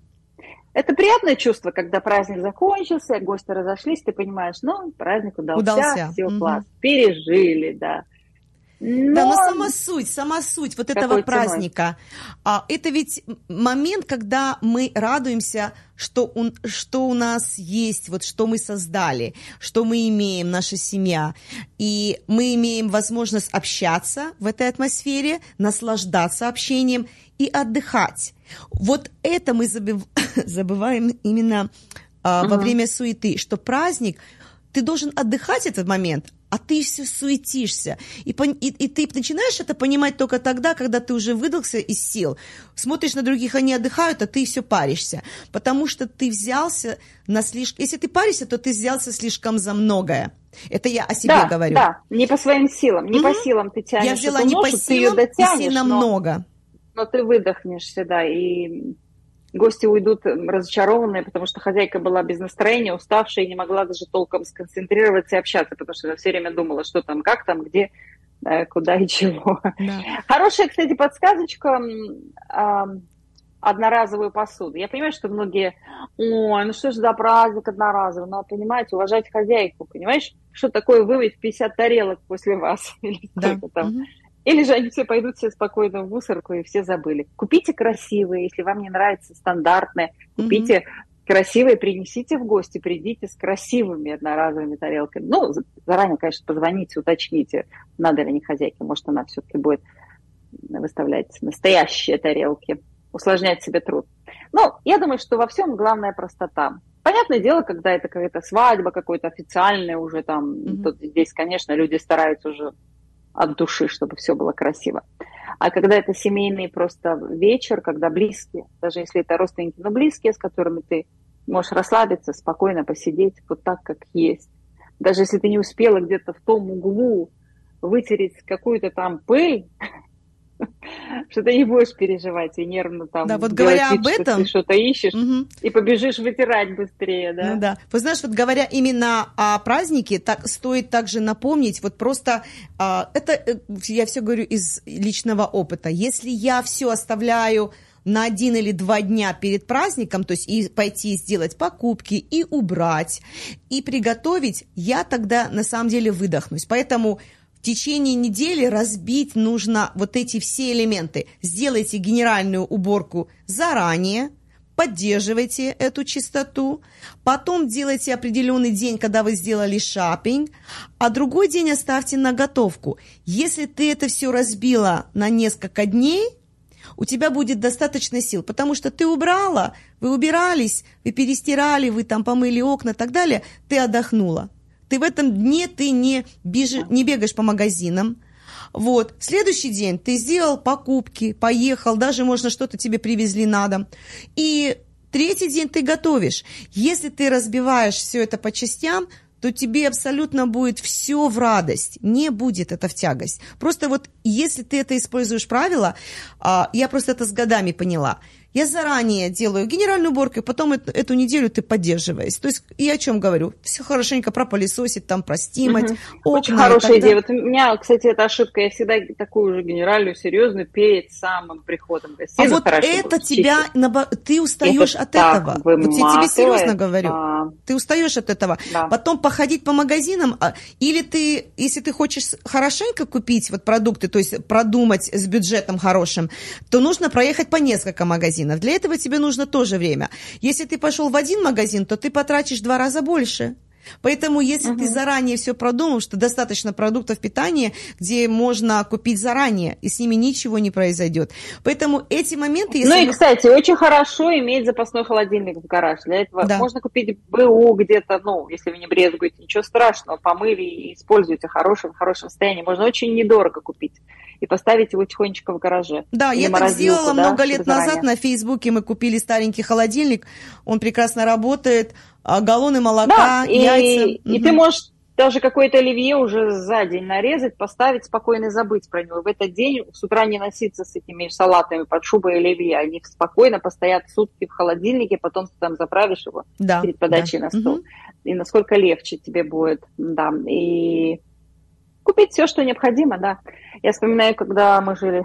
Это приятное чувство, когда праздник закончился, гости разошлись, ты понимаешь, ну, праздник удался, Удался. все Мгм. класс, пережили, да. Но... Да, но сама суть, сама суть вот этого Какой праздника, а, это ведь момент, когда мы радуемся, что у, что у нас есть, вот что мы создали, что мы имеем, наша семья, и мы имеем возможность общаться в этой атмосфере, наслаждаться общением и отдыхать. Вот это мы забыв- *laughs* забываем именно а, во Мгм. время суеты, что праздник ты должен отдыхать этот момент, а ты все суетишься. И, и, и ты начинаешь это понимать только тогда, когда ты уже выдался из сил. Смотришь на других, они отдыхают, а ты все паришься. Потому что ты взялся на слишком... Если ты паришься, то ты взялся слишком за многое. Это я о себе да, говорю. Да, не по своим силам. Не угу. по силам ты тянешь. Я взяла не по силам, ты ее дотянешь, и сильно но, много. Но ты выдохнешься, да, и гости уйдут разочарованные, потому что хозяйка была без настроения, уставшая и не могла даже толком сконцентрироваться и общаться, потому что она все время думала, что там, как там, где, куда и *laughs* чего. Да. Хорошая, кстати, подсказочка одноразовую посуду. Я понимаю, что многие, ой, ну что ж за праздник одноразовый, но понимаете, уважать хозяйку, понимаешь, что такое вымыть 50 тарелок после вас *laughs* или да. там. Угу. Или же они все пойдут все спокойно в мусорку и все забыли. Купите красивые, если вам не нравится стандартные, купите mm-hmm. красивые, принесите в гости, придите с красивыми одноразовыми тарелками. Ну, заранее, конечно, позвоните, уточните, надо ли не хозяйке, может, она все-таки будет выставлять настоящие тарелки, усложнять себе труд. Ну, я думаю, что во всем главная простота. Понятное дело, когда это какая-то свадьба, какой-то официальный уже там, mm-hmm. тут здесь, конечно, люди стараются уже от души, чтобы все было красиво. А когда это семейный просто вечер, когда близкие, даже если это родственники, но близкие, с которыми ты можешь расслабиться, спокойно посидеть вот так, как есть. Даже если ты не успела где-то в том углу вытереть какую-то там пыль, *laughs* *laughs* что ты не будешь переживать и нервно там. Да, вот говоря вид, об этом, что ты что-то ищешь угу. и побежишь вытирать быстрее, да. Ну да. Вы знаешь, вот говоря именно о празднике, так стоит также напомнить, вот просто а, это э, я все говорю из личного опыта. Если я все оставляю на один или два дня перед праздником, то есть и пойти сделать покупки, и убрать, и приготовить, я тогда на самом деле выдохнусь. Поэтому в течение недели разбить нужно вот эти все элементы. Сделайте генеральную уборку заранее, поддерживайте эту чистоту, потом делайте определенный день, когда вы сделали шапинг, а другой день оставьте на готовку. Если ты это все разбила на несколько дней, у тебя будет достаточно сил, потому что ты убрала, вы убирались, вы перестирали, вы там помыли окна и так далее, ты отдохнула. Ты в этом дне ты не, бежи, не бегаешь по магазинам. Вот. Следующий день ты сделал покупки, поехал, даже, можно, что-то тебе привезли на дом. И третий день ты готовишь. Если ты разбиваешь все это по частям, то тебе абсолютно будет все в радость, не будет это в тягость. Просто вот если ты это используешь правило, а, я просто это с годами поняла – я заранее делаю генеральную уборку, и потом эту, эту неделю ты поддерживаешь. То есть и о чем говорю? Все хорошенько пропылесосить, там простимать. Угу. Очень хорошая идея. Вот у меня, кстати, это ошибка. Я всегда такую же генеральную, серьезную перед самым приходом в А вот это тебя, ты устаешь от этого. Вот я тебе серьезно говорю. А... Ты устаешь от этого. Да. Потом походить по магазинам, а, или ты, если ты хочешь хорошенько купить вот продукты, то есть продумать с бюджетом хорошим, то нужно проехать по несколько магазинов магазинов. Для этого тебе нужно тоже время. Если ты пошел в один магазин, то ты потратишь два раза больше. Поэтому, если угу. ты заранее все продумал, что достаточно продуктов питания, где можно купить заранее, и с ними ничего не произойдет. Поэтому эти моменты... Если ну и, мы... кстати, очень хорошо иметь запасной холодильник в гараж. Для этого да. можно купить БУ где-то, ну, если вы не брезгуете, ничего страшного, помыли и используйте в хорошем, в хорошем состоянии. Можно очень недорого купить и поставить его тихонечко в гараже. Да, я так сделала да, много лет назад на Фейсбуке. Мы купили старенький холодильник, он прекрасно работает, а, галлоны молока, да, яйца. И, угу. и ты можешь даже какое-то оливье уже за день нарезать, поставить, спокойно забыть про него. В этот день с утра не носиться с этими салатами под шубой оливье. Они спокойно постоят сутки в холодильнике, потом ты там заправишь его да, перед подачей да. на стол. Угу. И насколько легче тебе будет, да. И купить все, что необходимо, да. Я вспоминаю, когда мы жили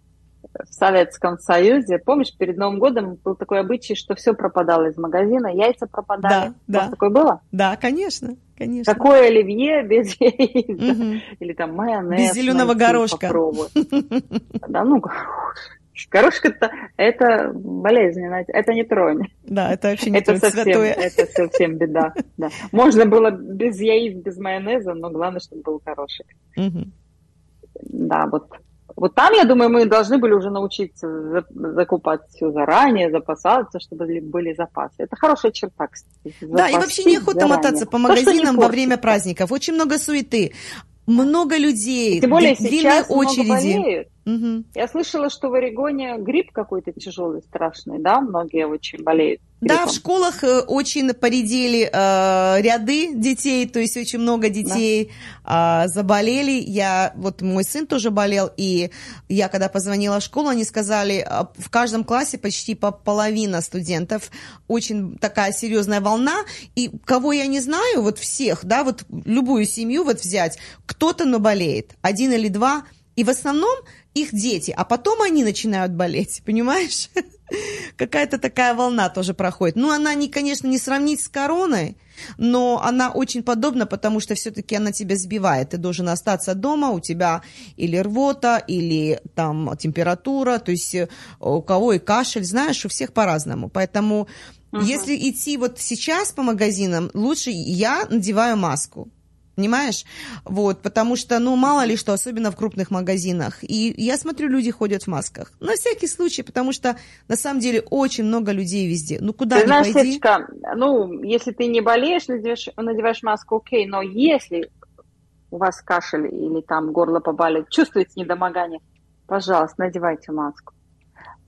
*laughs* в Советском Союзе, помнишь, перед Новым годом был такой обычай, что все пропадало из магазина, яйца пропадали. Да, да. такое было? Да, конечно, конечно. Какое оливье без *laughs* яиц? Угу. Или там майонез. Без зеленого горошка. *laughs* Да, ну, Горошка-то это болезненно, это не тронь. Да, это вообще не это совсем, святое. Это совсем беда. Да. Можно было без яиц, без майонеза, но главное, чтобы был горошек. Угу. Да, вот Вот там, я думаю, мы должны были уже научиться за- закупать все заранее, запасаться, чтобы ли- были запасы. Это хорошая черта, кстати. Да, и вообще неохота заранее. мотаться по То, магазинам во портится. время праздников. Очень много суеты, много людей, Тем более длинные сейчас много очереди. болеют. Я слышала, что в Орегоне грипп какой-то тяжелый, страшный, да? Многие очень болеют. Да, гриппом. в школах э, очень поредели э, ряды детей, то есть очень много детей а, заболели. Я, вот мой сын тоже болел, и я когда позвонила в школу, они сказали, а, в каждом классе почти по половина студентов, очень такая серьезная волна, и кого я не знаю, вот всех, да, вот любую семью вот взять, кто-то, но болеет, один или два, и в основном их дети, а потом они начинают болеть, *laughs* понимаешь? Какая-то такая волна тоже проходит. Ну, она, не, конечно, не сравнить с короной, но она очень подобна, потому что все-таки она тебя сбивает. Ты должен остаться дома, у тебя или рвота, или там температура, то есть э, у кого и кашель, знаешь, у всех по-разному. Поэтому если идти вот сейчас по магазинам, лучше я надеваю маску. Понимаешь? Вот, потому что, ну, мало ли что, особенно в крупных магазинах. И я смотрю, люди ходят в масках. На всякий случай, потому что, на самом деле, очень много людей везде. Ну, куда Ты ни знаешь, пойди. Светочка, ну, если ты не болеешь, надеваешь, надеваешь маску, окей, но если у вас кашель или там горло побалит, чувствуете недомогание, пожалуйста, надевайте маску.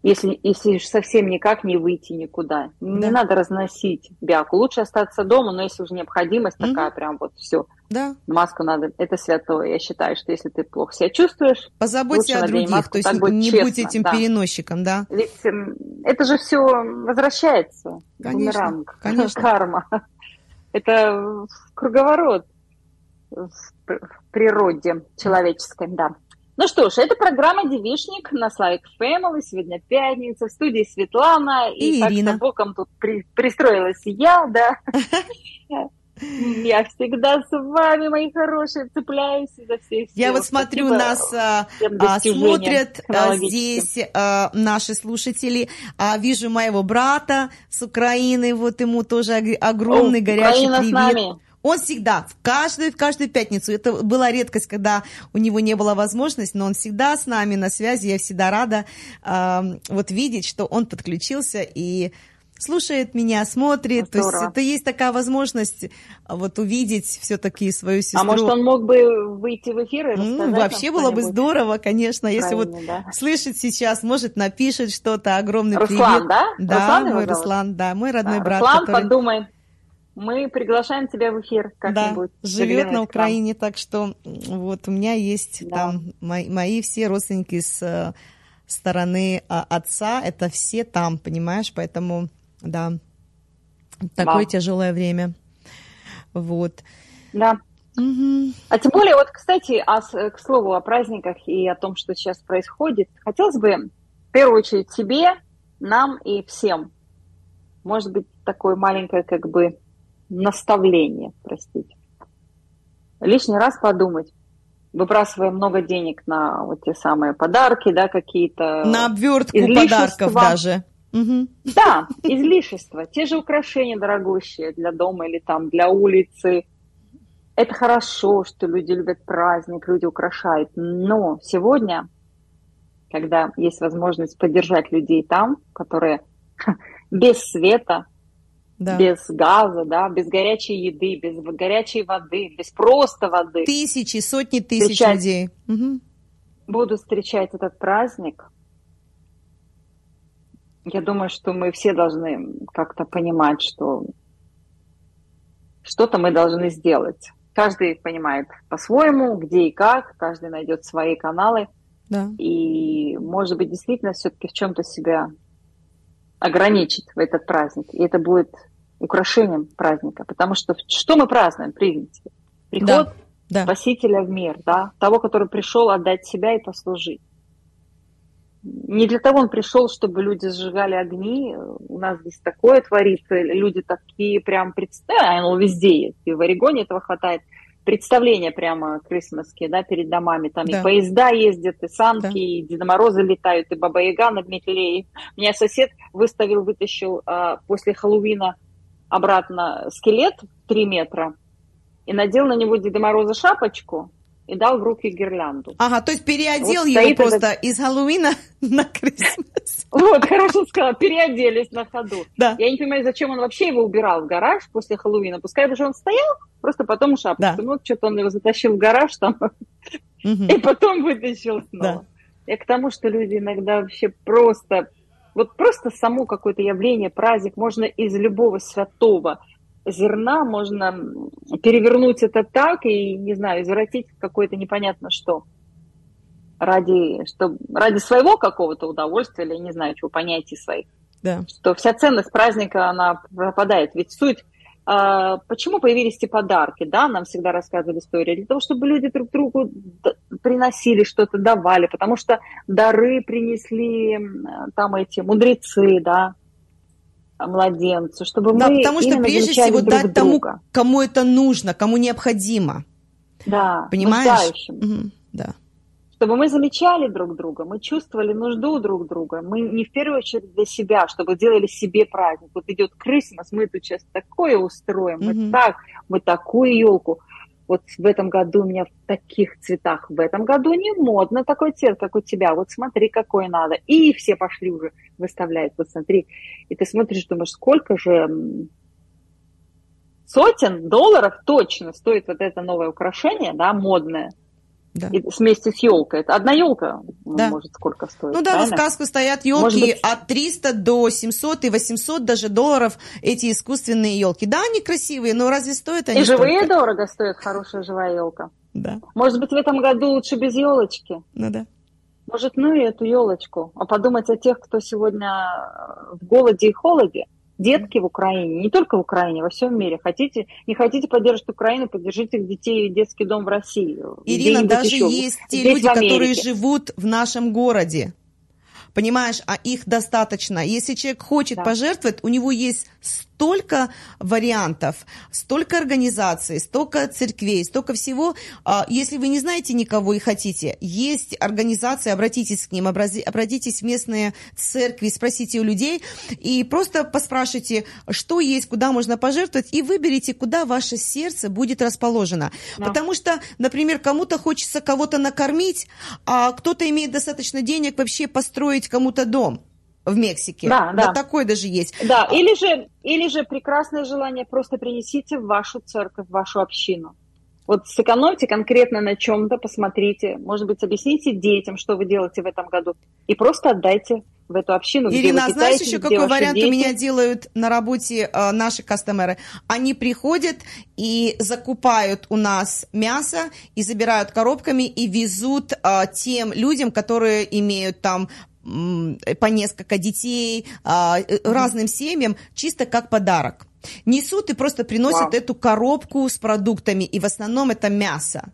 Если, если совсем никак не выйти никуда, не Да. надо разносить бяку. Лучше остаться дома, но если уже необходимость Мгм. такая, прям вот все, Да, маску надо, это святое. Я считаю, что если ты плохо себя чувствуешь, позаботься о других, маску, то есть не честно, будь этим да. переносчиком, да. ведь м, это же все возвращается. Конечно, Бумеранг, *laughs* конечно. карма. Это круговорот в природе человеческой, да. Ну что ж, это программа «Девишник» на Славик Family. Сегодня пятница. В студии Светлана. И так Ирина. боком тут при- пристроилась я, да. Я всегда с вами, мои хорошие, цепляюсь за все. Я вот смотрю, нас а, а, смотрят а, здесь наши слушатели. Вижу моего брата с Украины, вот ему тоже ог- огромный горячий привет. Он всегда, в каждую, в каждую пятницу. Это была редкость, когда у него не было возможности, но он всегда с нами на связи. Я всегда рада а, вот видеть, что он подключился и слушает меня, смотрит. То есть Здорово. это есть такая возможность а, вот увидеть все-таки свою сестру. А может, он мог бы выйти в эфир и рассказать Вообще нам было бы здорово, конечно, если вот да. слышит сейчас, может, напишет что-то, огромный Руслан, привет. да? Да, Руслан мой? Руслан, да, мой родной Да, брат, Руслан, который подумай. Мы приглашаем тебя в эфир да, как-нибудь. живет заглянуть на. Украине, так что вот у меня есть Да. там мои, мои все родственники с э, стороны а, отца, это все там, понимаешь, поэтому, да, такое Вау. тяжелое время. Вот. Да. Мгм. А тем более, вот, кстати, а с- к слову о праздниках и о том, что сейчас происходит, хотелось бы в первую очередь тебе, нам и всем, может быть, такое маленькое как бы наставление, простите. Лишний раз подумать, выбрасывая много денег на вот те самые подарки, да, какие-то. На обвертку подарков даже. Мгм. Да, излишества. Те же украшения дорогущие для дома или там для улицы. Это хорошо, что люди любят праздник, люди украшают. Но сегодня, когда есть возможность поддержать людей там, которые *laughs* без света, Да. без газа, да, без горячей еды, без горячей воды, без просто воды, Тысячи, сотни тысяч Встречать. людей. Мгм. будут встречать этот праздник, я думаю, что мы все должны как-то понимать, что что-то мы должны сделать. Каждый понимает по-своему, где и как, каждый найдет свои каналы, Да. и, может быть, действительно все-таки в чем-то себя ограничить в этот праздник. И это будет украшением праздника, потому что что мы празднуем, принципе? Приход Да. Да. Спасителя в мир, да, того, который пришел отдать себя и послужить. Не для того он пришел, чтобы люди сжигали огни. У нас здесь такое творится. Люди такие прям представляют, оно везде есть. И в Орегоне этого хватает. Представления прямо крисмасские, да, перед домами. Там Да. и поезда ездят, и санки, Да. и Деда Морозы летают, и Баба Яга на метле. И меня сосед выставил, вытащил а, после Хэллоуина обратно скелет 3 метра и надел на него Деда Мороза шапочку и дал в руки гирлянду. Ага, то есть переодел Вот его просто этот- из Хэллоуина *laughs* на Крисмас. Вот, хорошо сказала, переоделись на ходу. Да. Я не понимаю, зачем он вообще его убирал в гараж после Хэллоуина. Пускай бы же он стоял, просто потом шапку. Да. Ну, что-то он его затащил в гараж там, *laughs* и потом вытащил снова. Я к тому, что люди иногда вообще просто, вот просто само какое-то явление, праздник, можно из любого святого зерна, можно перевернуть это так и, не знаю, извратить какое-то непонятно что. Ради, что, ради своего какого-то удовольствия или, не знаю, чего, понятий своих Да. что вся ценность праздника, она пропадает. Ведь суть, а, почему появились эти подарки, да, нам всегда рассказывали истории, для того, чтобы люди друг другу приносили что-то, давали, потому что дары принесли там эти мудрецы, да, младенцу, чтобы Да, мы потому что прежде всего друг дать тому, друга. кому это нужно, кому необходимо. да, Понимаешь? Мгм, Да. чтобы мы замечали друг друга, мы чувствовали нужду друг друга. Мы не в первую очередь для себя, чтобы делали себе праздник. Вот идет Крисмас, мы тут сейчас такое устроим, мы Мгм. так, мы такую елку. Вот в этом году у меня в таких цветах, в этом году не модно такой цвет, как у тебя. Вот смотри, какой надо. И все пошли уже выставлять, вот смотри. И ты смотришь, думаешь, сколько же сотен долларов точно стоит вот это новое украшение, да, модное. Да. И вместе с елкой. Это одна елка Да. может сколько стоит. Ну да, в правильно? сказку стоят елки быть- от 300 до 700 и 800 даже долларов эти искусственные елки. Да, они красивые, но разве стоят они И живые столько? дорого стоит хорошая живая елка. Да, Может быть, в этом году лучше без елочки? ну да. Может, ну и эту елочку, а подумать о тех, кто сегодня в голоде и холоде. Детки в Украине, не только в Украине, во всем мире. Хотите, не хотите поддерживать Украину, поддержите их детей и детский дом в России. Ирина, даже еще. есть те Здесь, люди, в которые живут в нашем городе. Понимаешь, а их достаточно. Если человек хочет Да. пожертвовать, у него есть столько вариантов, столько организаций, столько церквей, столько всего. А, Если вы не знаете никого и хотите, есть организации, обратитесь к ним, обратитесь в местные церкви, спросите у людей и просто поспрашивайте, что есть, куда можно пожертвовать, и выберите, куда ваше сердце будет расположено. Да. Потому что, например, кому-то хочется кого-то накормить, а кто-то имеет достаточно денег вообще построить кому-то дом в Мексике. Да, да. Вот такой даже есть. Да, или же, или же прекрасное желание просто принесите в вашу церковь, в вашу общину. Вот сэкономьте конкретно на чем-то, посмотрите, может быть, объясните детям, что вы делаете в этом году, и просто отдайте в эту общину. Ирина, а знаешь еще какой вариант у дети. меня делают на работе э, наши кастомеры? Они приходят и закупают у нас мясо и забирают коробками и везут э, тем людям, которые имеют там по несколько детей, а, э, разным семьям, чисто как подарок. Несут и просто приносят Вау. эту коробку с продуктами, и в основном это мясо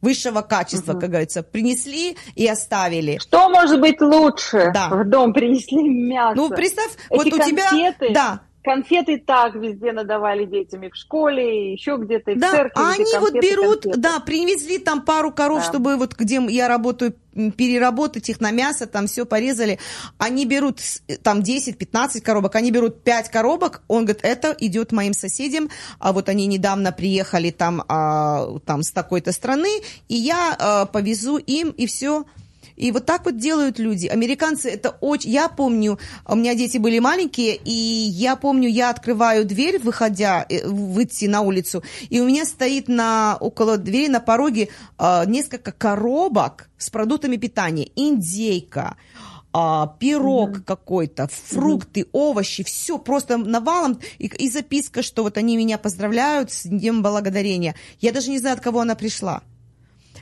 высшего качества, Мгм. как говорится. Принесли и оставили. Что может быть лучше? Да. В дом принесли мясо. Ну, представь, Эти вот у тебя... Да, Конфеты так везде надавали детям и в школе, и еще где-то, и в Да, церкви. а везде они вот конфеты, берут, конфеты. да, привезли там пару коров, Да. чтобы вот где я работаю, переработать их на мясо, там все порезали. Они берут с- там 10-15 коробок, они берут 5 коробок, он говорит, это идет моим соседям, а вот они недавно приехали там, а, там с такой-то страны, и я а, повезу им, и все. И вот так вот делают люди. Американцы это очень... Я помню, у меня дети были маленькие, и я помню, я открываю дверь, выходя, э, выйти на улицу, и у меня стоит на, около двери на пороге э, несколько коробок с продуктами питания. Индейка, а, пирог какой-то, фрукты, овощи, все просто навалом. И, и записка, что вот они меня поздравляют с Днем Благодарения. Я даже не знаю, от кого она пришла.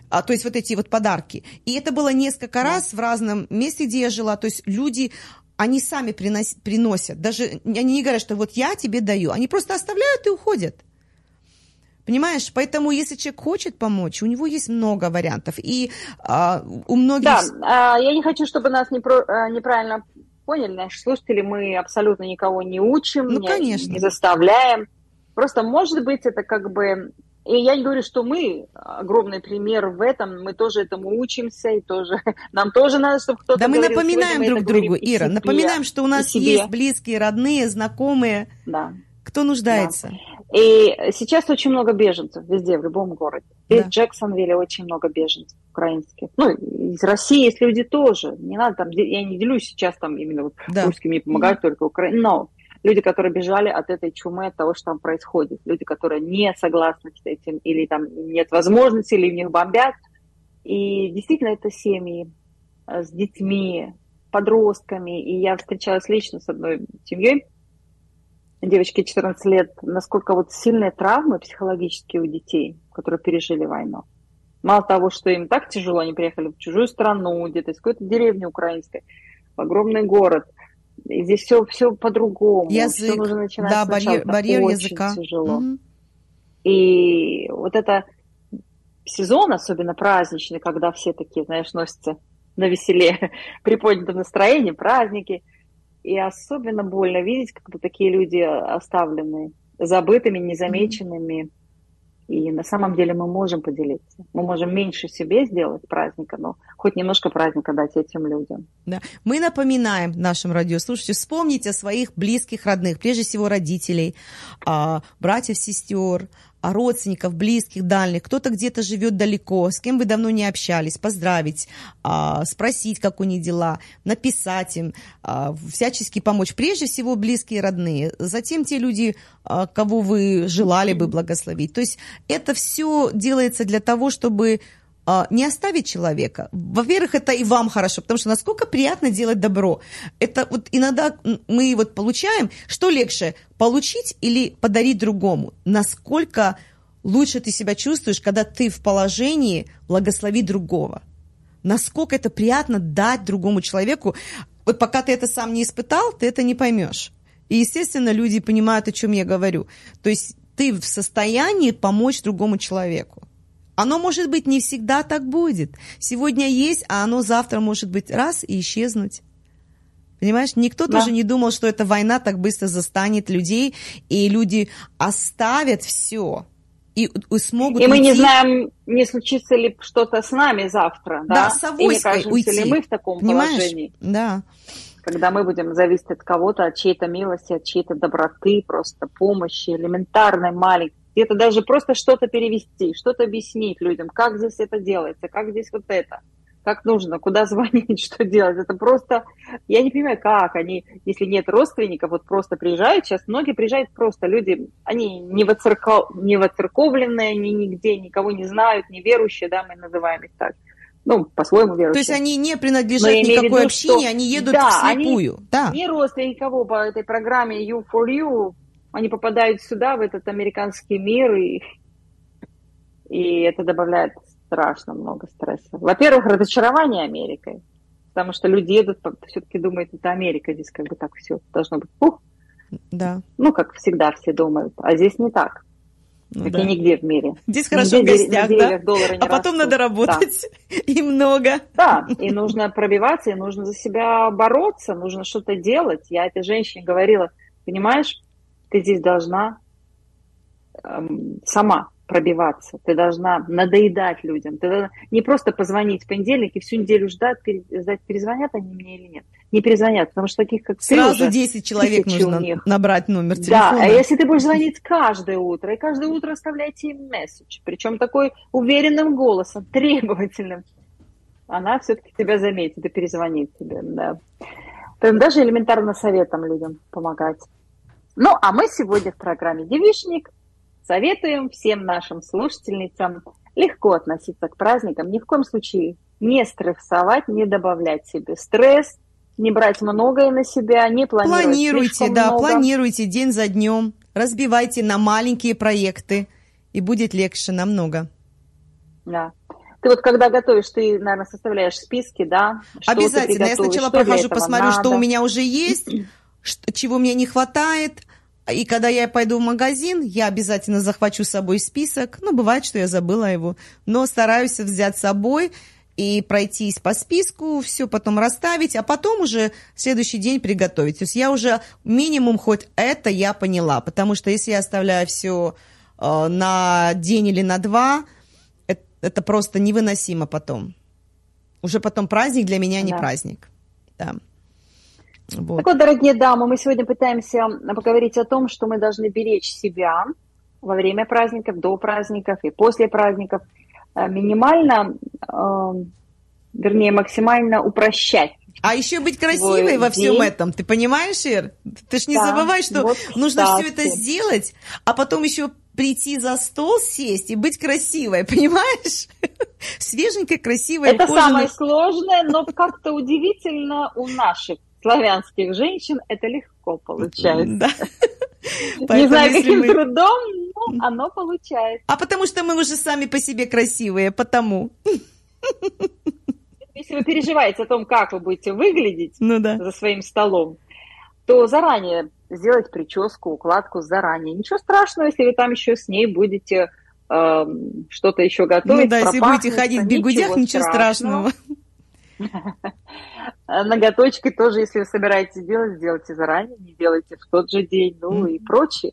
А, то есть вот эти вот подарки. И это было несколько раз в разном месте, где я жила. То есть люди, они сами принос- приносят. Даже они не говорят, что вот я тебе даю. Они просто оставляют и уходят. Понимаешь? Поэтому, если человек хочет помочь, у него есть много вариантов. И а, у многих... Да, а, я не хочу, чтобы нас непро- а, неправильно поняли наши слушатели. Мы абсолютно никого не учим, Ну, не, конечно. не заставляем. Просто, может быть, это как бы... И я не говорю, что мы огромный пример в этом, мы тоже этому учимся, и тоже *laughs* нам тоже надо, чтобы кто-то Да мы говорил. напоминаем Сегодня мы друг другу, Ира, себе, напоминаем, что у нас есть близкие, родные, знакомые, Да. Кто нуждается? И сейчас очень много беженцев везде, в любом городе. И Да. в Джексонвилле очень много беженцев украинских. Ну, из России есть люди тоже. Не надо там, я не делюсь сейчас там именно вот Да. русскими мне помогают только Украина. Но люди, которые бежали от этой чумы, от того, что там происходит. Люди, которые не согласны с этим, или там нет возможности, или в них бомбят. И действительно это семьи э, с детьми, подростками. И я встречалась лично с одной семьей, девочке 14 лет, насколько вот сильные травмы психологические у детей, которые пережили войну. Мало того, что им так тяжело, они приехали в чужую страну, где-то из какой-то деревни украинской, в огромный город. И здесь все, все по-другому. Все Язык, нужно начинать да, сначала. барьер, барьер очень языка. тяжело. Мгм. И вот это сезон, особенно праздничный, когда все такие, знаешь, носятся на веселе, *laughs* приподнятом настроении, праздники. И особенно больно видеть, когда такие люди оставлены забытыми, незамеченными. И на самом деле мы можем поделиться. Мы можем меньше себе сделать праздника, но хоть немножко праздника дать этим людям. Да. Мы напоминаем нашим радиослушателям, вспомните о своих близких, родных, прежде всего родителей, а, братьев, сестер, родственников, близких, дальних. Кто-то где-то живет далеко, с кем вы давно не общались, поздравить, а, спросить, как у них дела, написать им, а, всячески помочь. Прежде всего близкие, родные. Затем те люди, а, кого вы желали бы благословить. То есть это все делается для того, чтобы не оставить человека. Во-первых, это и вам хорошо, потому что насколько приятно делать добро. Это вот иногда мы вот получаем, что легче, получить или подарить другому? Насколько лучше ты себя чувствуешь, когда ты в положении благословить другого? Насколько это приятно дать другому человеку? Вот пока ты это сам не испытал, ты это не поймешь. И, естественно, люди понимают, о чем я говорю. То есть ты в состоянии помочь другому человеку. Оно, может быть, не всегда так будет. Сегодня есть, а оно завтра может быть раз и исчезнуть. Понимаешь, никто Да. тоже не думал, что эта война так быстро застанет людей, и люди оставят все и, и смогут И мы не уйти. знаем, не случится ли что-то с нами завтра. Да, Да, с И не Авоськой уйти. ли мы в таком Понимаешь? положении. Да. когда мы будем зависеть от кого-то, от чьей-то милости, от чьей-то доброты, просто помощи, элементарной, маленькой. Где-то даже просто что-то перевести, что-то объяснить людям, как здесь это делается, как здесь вот это, как нужно, куда *laughs* звонить, что делать. Это просто, я не понимаю, как они, если нет родственников, вот просто приезжают, сейчас многие приезжают просто, люди, они не, воцерков, не воцерковленные, они нигде, никого не знают, неверующие, да, мы называем их так. Ну, по-своему верующие. То есть они не принадлежат Но никакой виду, общине, что- они едут Да, вслепую. Да. не родственники никого по этой программе You for You, они попадают сюда, в этот американский мир, и, и это добавляет страшно много стресса. Во-первых, разочарование Америкой, потому что люди едут, все-таки думают, это Америка, здесь как бы так все должно быть, ух, Да. ну, как всегда все думают, а здесь не так, Ну как да. и нигде в мире. Здесь хорошо в Нигде де- гостях, на да? А потом растут. надо Да. работать. *laughs* И много. Да, и нужно пробиваться, и нужно за себя бороться, нужно что-то делать. Я этой женщине говорила, понимаешь, ты здесь должна эм, сама пробиваться, ты должна надоедать людям, ты должна не просто позвонить в понедельник и всю неделю ждать, ждать, перезвонят они мне или нет. Не перезвонят, потому что таких, как ты, Сразу уже 10 человек нужно них. набрать номер Да, телефона. а если ты будешь звонить каждое утро, и каждое утро оставляйте им месседж, причем такой уверенным голосом, *laughs* требовательным, она все-таки тебя заметит и перезвонит тебе, да. Даже элементарно советом людям помогать. Ну, а мы сегодня в программе «Девишник» советуем всем нашим слушательницам легко относиться к праздникам, ни в коем случае не стрессовать, не добавлять себе стресс, не брать многое на себя, не планировать Планируйте, да, много. планируйте день за днем, разбивайте на маленькие проекты, и будет легче намного. Да. Ты вот когда готовишь, ты, наверное, составляешь списки, да? Что Обязательно. Я сначала что прохожу, посмотрю, что надо. у меня уже есть, *clears throat* что- чего мне не хватает. И когда я пойду в магазин, я обязательно захвачу с собой список. Ну, бывает, что я забыла его, но стараюсь взять с собой и пройтись по списку, все потом расставить, а потом уже следующий день приготовить. То есть я уже минимум хоть это я поняла, потому что если я оставляю все на день или на два, это, это просто невыносимо потом. Уже потом праздник для меня не Да. праздник. Да. Вот. Так вот, дорогие дамы, мы сегодня пытаемся поговорить о том, что мы должны беречь себя во время праздников, до праздников и после праздников. Э, Минимально, э, вернее, максимально упрощать А еще быть красивой Свой во всем день. этом, ты понимаешь, Ир? Ты ж не Да, забывай, что вот, нужно все кстати. это сделать, а потом еще прийти за стол, сесть и быть красивой, *laughs* понимаешь? Свеженькой, красивой. Это ухоженной. самое сложное, но как-то удивительно у наших славянских женщин это легко получается. Да. *laughs* Не Поэтому знаю, если каким мы- трудом, но оно получается. А потому что мы уже сами по себе красивые, потому. *laughs* Если вы переживаете о том, как вы будете выглядеть Ну да. за своим столом, то заранее сделать прическу, укладку заранее. Ничего страшного, если вы там еще с ней будете эм, что-то еще готовить. Ну да, если будете ходить в бегудях, ничего страшного. А Ноготочки тоже, если вы собираетесь делать, сделайте заранее, не делайте в тот же день, ну и прочее.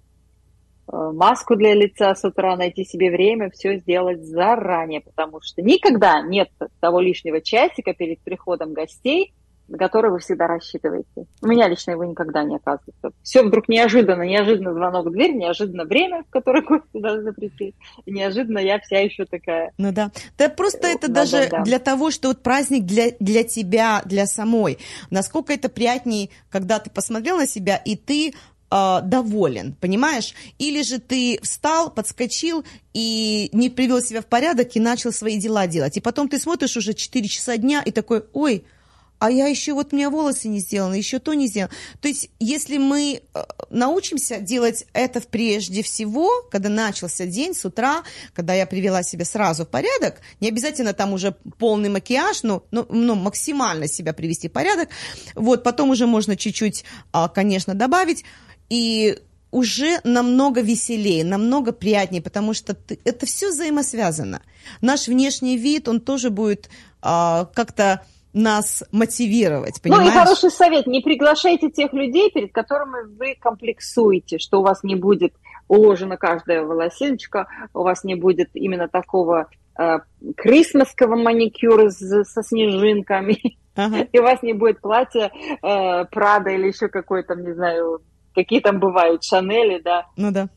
Э, Маску для лица с утра, найти себе время, все сделать заранее, потому что никогда нет того лишнего часика перед приходом гостей, на который вы всегда рассчитываете. У меня лично его никогда не оказывается. Все вдруг неожиданно, неожиданно звонок в дверь, неожиданно время, в которое гости должны прийти, и неожиданно я вся еще такая Ну да. Да просто это Да, даже да, да. для того, что вот праздник для, для тебя, для самой. Насколько это приятней, когда ты посмотрел на себя, и ты э, доволен, понимаешь? Или же ты встал, подскочил и не привел себя в порядок и начал свои дела делать. И потом ты смотришь уже 4 часа дня и такой, ой, а я еще вот у меня волосы не сделаны, еще то не сделано. То есть, если мы э, научимся делать это прежде всего, когда начался день с утра, когда я привела себя сразу в порядок, не обязательно там уже полный макияж, но, но, но максимально себя привести в порядок, вот, потом уже можно чуть-чуть, а, конечно, добавить, и уже намного веселее, намного приятнее, потому что ты- это все взаимосвязано. Наш внешний вид, он тоже будет а, как-то нас мотивировать, Ну и понимаешь? хороший совет, не приглашайте тех людей, перед которыми вы комплексуете, что у вас не будет уложена каждая волосиночка, у вас не будет именно такого э, крисмосского маникюра с- со снежинками, Ага. *laughs* и у вас не будет платья э, Прада или еще какой-то, не знаю, какие там бывают, Шанели, да. Ну да.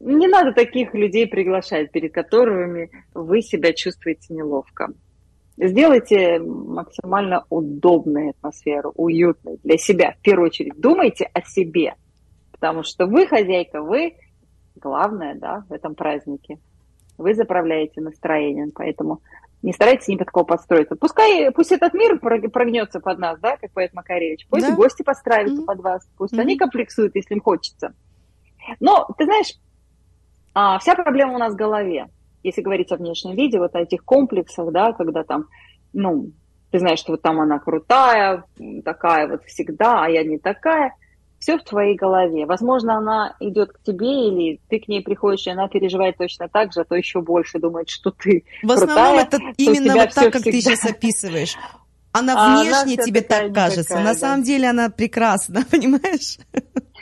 Не надо таких людей приглашать, перед которыми вы себя чувствуете неловко. Сделайте максимально удобную атмосферу, уютной для себя. В первую очередь думайте о себе, потому что вы хозяйка, вы главное да, в этом празднике. Вы заправляете настроением, поэтому не старайтесь ни под кого подстроиться. Пускай, пусть этот мир прог- прогнется под нас, да, как поэт Макаревич. Пусть Да. гости подстраиваются Мгм. под вас, пусть Мгм. они комплексуют, если им хочется. Но, ты знаешь, а, вся проблема у нас в голове. Если говорить о внешнем виде, вот о этих комплексах, да, когда там, ну, ты знаешь, что вот там она крутая, такая вот всегда, а я не такая. Все в твоей голове. Возможно, она идет к тебе, или ты к ней приходишь, и она переживает точно так же, а то еще больше думает, что ты В основном крутая, это именно вот так, как ты всегда. сейчас описываешь. Она А она внешне вся тебе такая так кажется. никакая, На да. самом деле она прекрасна, *laughs* понимаешь?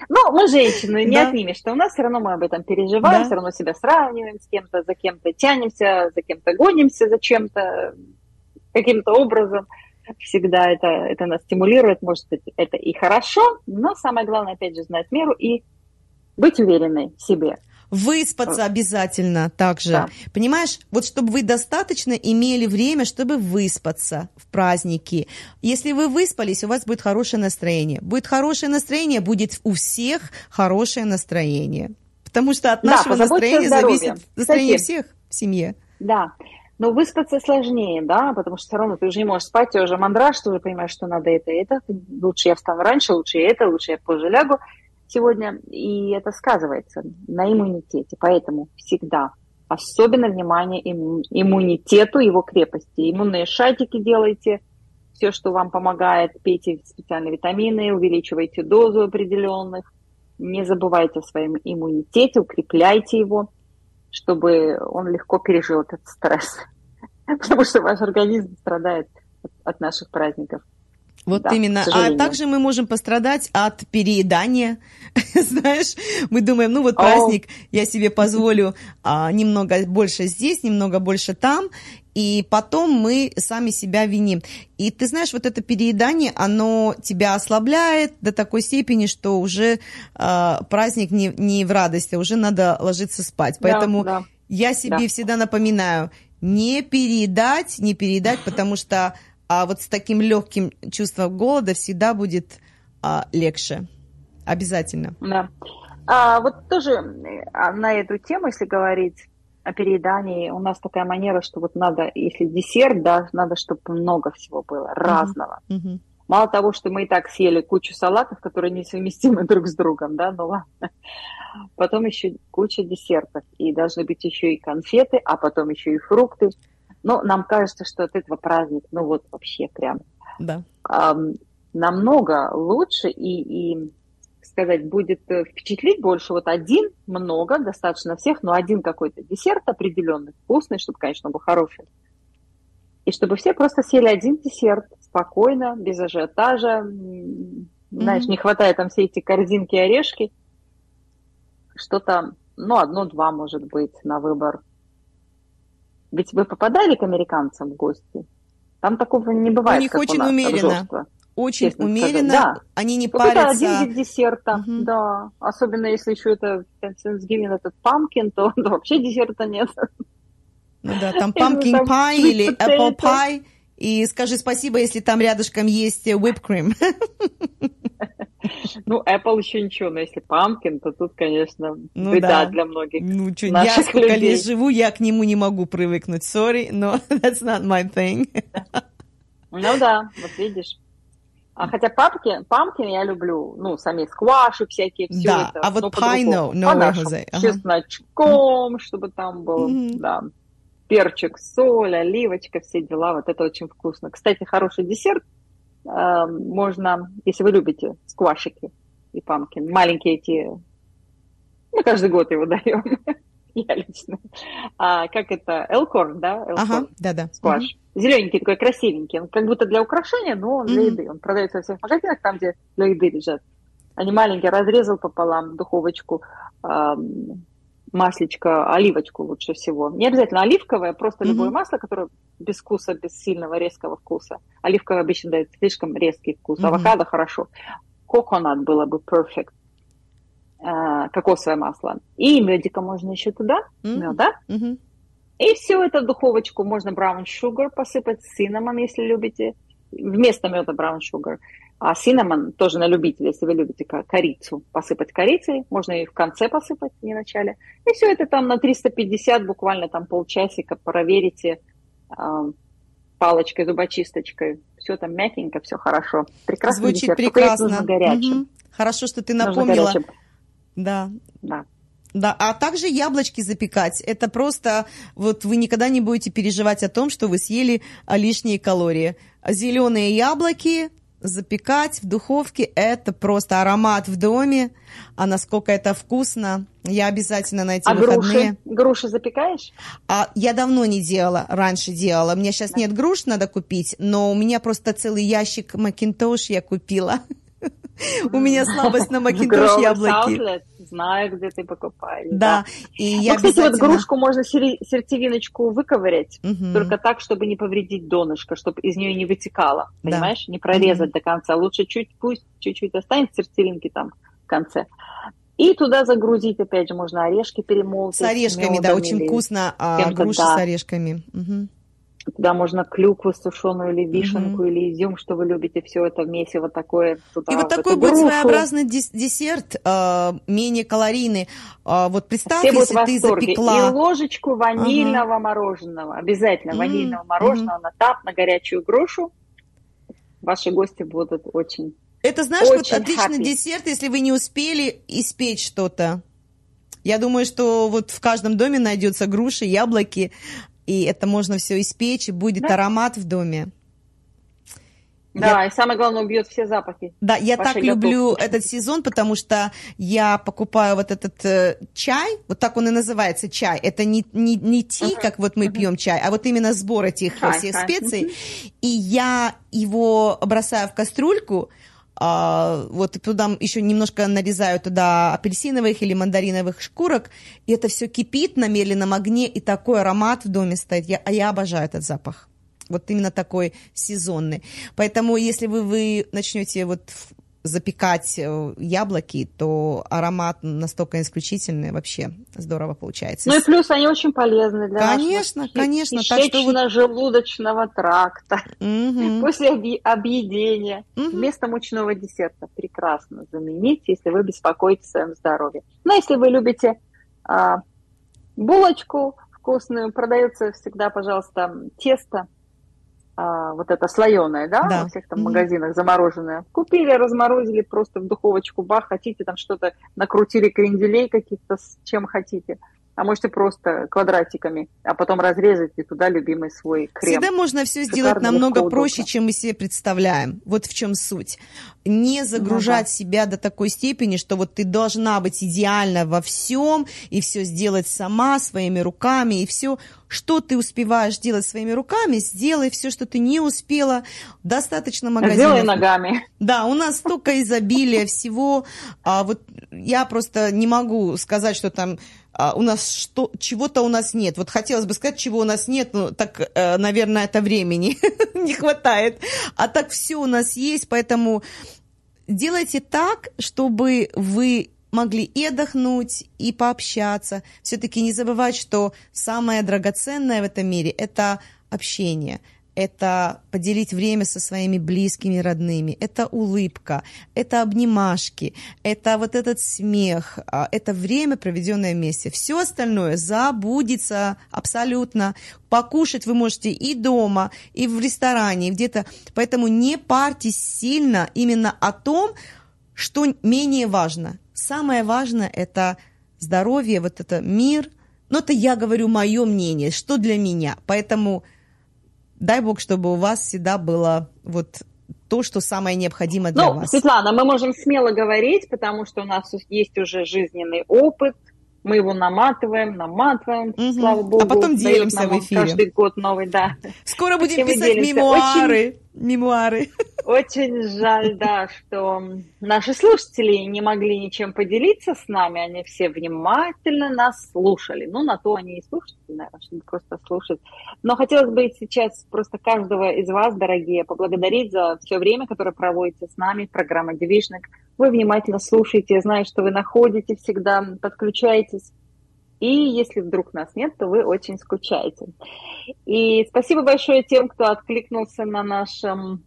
Ну, мы женщины, не Да. отнимешь, что у нас все равно мы об этом переживаем, Да. все равно себя сравниваем с кем-то, за кем-то тянемся, за кем-то гонимся, за чем-то, каким-то образом. Всегда это, это нас стимулирует, может быть, это и хорошо, но самое главное, опять же, знать меру и быть уверенной в себе. Выспаться обязательно также. Да. Понимаешь, вот чтобы вы достаточно имели время, чтобы выспаться в праздники. Если вы выспались, у вас будет хорошее настроение. Будет хорошее настроение, будет у всех хорошее настроение. Потому что от Да, нашего о настроения здоровье. зависит настроение Кстати, всех в семье. Да, но выспаться сложнее, да, потому что все равно ты уже не можешь спать, ты уже мандраж, ты уже понимаешь, что надо это и это. Лучше я встану раньше, лучше я это, лучше я позже лягу сегодня. И это сказывается на иммунитете. Поэтому всегда особенно внимание имму- иммунитету, его крепости. Иммунные шатики делайте, все, что вам помогает, пейте специальные витамины, увеличивайте дозу определенных. Не забывайте о своем иммунитете, укрепляйте его чтобы он легко пережил этот стресс. *laughs* Потому что ваш организм страдает от наших праздников. Вот Да, именно. А также мы можем пострадать от переедания. *laughs* Знаешь, мы думаем, ну вот праздник, я себе позволю а, немного больше здесь, немного больше там. и потом мы сами себя виним. И ты знаешь, вот это переедание, оно тебя ослабляет до такой степени, что уже э, праздник не, не в радости, а уже надо ложиться спать. Поэтому да, да. я себе Да. всегда напоминаю, не переедать, не переедать, потому что а, вот с таким легким чувством голода всегда будет а, легче. Обязательно. Да. А, вот тоже а, на эту тему, если говорить о переедании, у нас такая манера, что вот надо, если десерт, да, надо, чтобы много всего было, разного. Мгм. Мало того, что мы и так съели кучу салатов, которые несовместимы *laughs* друг с другом, да, ну ладно. Потом еще куча десертов. И должны быть еще и конфеты, а потом еще и фрукты. Но нам кажется, что от этого праздник, ну вот вообще прям Да. ам, намного лучше и, и сказать, будет э, впечатлить больше. Вот один, много, достаточно всех, но один какой-то десерт определенный, вкусный, чтобы, конечно, был хороший. И чтобы все просто съели один десерт спокойно, без ажиотажа. М, Знаешь, не хватает там все эти корзинки, орешки. Что-то, ну, одно-два, может быть, на выбор. Ведь вы попадали к американцам в гости? Там такого не бывает, них как очень у нас, умеренно. Очень Честно умеренно. сказать, да. Они не Какой-то парятся. один вид десерта, Мгм. да. Особенно если еще это Thanksgiving, этот pumpkin, то да, *laughs* вообще десерта нет. Ну да, там *laughs* pumpkin pie sweet или apple pie. И скажи спасибо, если там рядышком есть whipped cream. *laughs* Ну, Apple еще ничего, но если pumpkin, то тут, конечно, Ну беда да. для многих. Ну, что, я сколько людей. лет живу, я к нему не могу привыкнуть. Sorry, но *laughs* that's not my thing. Ну да, вот видишь. А хотя pumpkin, pumpkin я люблю, ну, сами скваши всякие, все Да, это. а вот pie no, no way. Jose. Ага. Чесночком, чтобы там был, Мгм. да, перчик, соль, оливочка, все дела. Вот это очень вкусно. Кстати, хороший десерт э, можно, если вы любите сквашики и памкин, маленькие эти, мы каждый год его *laughs* даем, я лично. А, как это, элкорн, да? Элкорн Ага, да-да. скваш. Зелененький такой, красивенький. Он как будто для украшения, но он для еды. Он продается во всех магазинах, там, где для еды лежат. Они маленькие, разрезал пополам духовочку, маслечко, оливочку лучше всего. Не обязательно оливковое, просто Мгм. любое масло, которое без вкуса, без сильного резкого вкуса. Оливковое обычно дает слишком резкий вкус. Мгм. Авокадо хорошо. Коконат было бы perfect. А, кокосовое масло. И медика можно еще туда, М, меда. мгм. И все это в духовочку. Можно brown sugar посыпать, cinnamon, если любите. Вместо меда brown sugar. А cinnamon тоже на любителя, если вы любите ко- корицу. Посыпать корицей. Можно и в конце посыпать, не в начале. И все это там на 350, буквально там полчасика проверите а, палочкой, зубочисточкой. Все там мягенько, все хорошо. Прекрасно. Звучит десерт. Прекрасно. нужно горячим. Мгм. Хорошо, что ты напомнила. Да. Да. Да, а также яблочки запекать. Это просто, вот вы никогда не будете переживать о том, что вы съели а, лишние калории. Зеленые яблоки запекать в духовке, это просто аромат в доме. А насколько это вкусно, я обязательно на эти А выходные... груши? Груши запекаешь? А я давно не делала, раньше делала. У меня сейчас нет груш, надо купить, но у меня просто целый ящик Макинтош я купила. *laughs* У меня слабость на Макинтош яблоки. Знаю, где ты покупаешь. Да, и я ну, кстати, вот грушку можно сердцевиночку выковырять, только так, чтобы не повредить донышко, чтобы из нее не вытекало, понимаешь? Не прорезать до конца. Лучше чуть, пусть чуть-чуть останется сердцевинки там в конце. И туда загрузить, опять же, можно орешки перемолоть. С орешками, да, очень вкусно. А, груши да. с орешками. Мгм. Туда можно клюкву сушеную или вишенку, или изюм, что вы любите, все это вместе вот такое. Туда, И вот такой будет грушу. своеобразный дес- десерт, э, менее калорийный. А, вот представь, Все если ты запекла... И ложечку ванильного мороженого. Обязательно М, ванильного мороженого на тап, на горячую грушу. Ваши гости будут очень... Это, знаешь, вот Очень отличный happy. десерт, если вы не успели испечь что-то. Я думаю, что вот в каждом доме найдется груши, яблоки, и это можно все испечь, и будет Да. аромат в доме. Да, и самое главное, убьет все запахи. Да, я так люблю готовки. этот сезон, потому что я покупаю вот этот э, чай, вот так он и называется чай. Это не, не, не ти, Мгм, как вот мы мгм. пьем чай, а вот именно сбор этих Чай, всех чай, специй. И я его бросаю в кастрюльку, а, вот туда еще немножко нарезаю туда апельсиновых или мандариновых шкурок, и это все кипит на медленном огне, и такой аромат в доме стоит. Я, а я обожаю этот запах. Вот именно такой сезонный. Поэтому, если вы, вы начнете вот запекать э, яблоки, то аромат настолько исключительный, вообще здорово получается. Ну и плюс они очень полезны для конечно, нашего конечно, кишечно-желудочного тракта. Угу. *laughs* После объедения Угу. вместо мучного десерта прекрасно заменить, если вы беспокоитесь о своем здоровье. Но если вы любите а, булочку вкусную, продается всегда, пожалуйста, тесто а, вот это слоеное, да, Да. во всех там магазинах замороженное. Купили, разморозили просто в духовочку, бах, хотите там что-то, накрутили кренделей каких-то, с чем хотите. А можете просто квадратиками, а потом разрезать и туда любимый свой крем. Всегда можно все Шикарно, сделать намного проще, чем мы себе представляем. Вот в чем суть. Не загружать себя до такой степени, что вот ты должна быть идеально во всем и все сделать сама своими руками и все, что ты успеваешь делать своими руками, сделай все, что ты не успела. Достаточно магазинов. Сделай ногами. Да, у нас столько изобилия всего. А вот я просто не могу сказать, что там а, у нас что, чего-то у нас нет. Вот хотелось бы сказать, чего у нас нет, но так, э, наверное, это времени *laughs* не хватает. А так все у нас есть, поэтому делайте так, чтобы вы могли и отдохнуть, и пообщаться. Все-таки не забывать, что самое драгоценное в этом мире – это общение – это поделить время со своими близкими, родными, это улыбка, это обнимашки, это вот этот смех, а, это время, проведенное вместе. Все остальное забудется абсолютно. Покушать вы можете и дома, и в ресторане, и где-то. Поэтому не парьтесь сильно именно о том, что менее важно. Самое важное – это здоровье, вот это мир. Но это я говорю мое мнение, что для меня. Поэтому дай бог, чтобы у вас всегда было вот то, что самое необходимое для Ну, вас. Светлана, мы можем смело говорить, потому что у нас есть уже жизненный опыт, мы его наматываем, наматываем, Мгм. слава богу. А потом делимся в эфире. Каждый год новый, да. Скоро будем Все писать мемуары. Мемуары. Очень жаль, да, что наши слушатели не могли ничем поделиться с нами, они все внимательно нас слушали. Ну, на то они и слушатели, наверное, чтобы просто слушать. Но хотелось бы сейчас просто каждого из вас, дорогие, поблагодарить за все время, которое проводите с нами, программа «Девишник». Вы внимательно слушаете, знаю, что вы находите всегда, подключаетесь. И если вдруг нас нет, то вы очень скучаете. И спасибо большое тем, кто откликнулся на нашем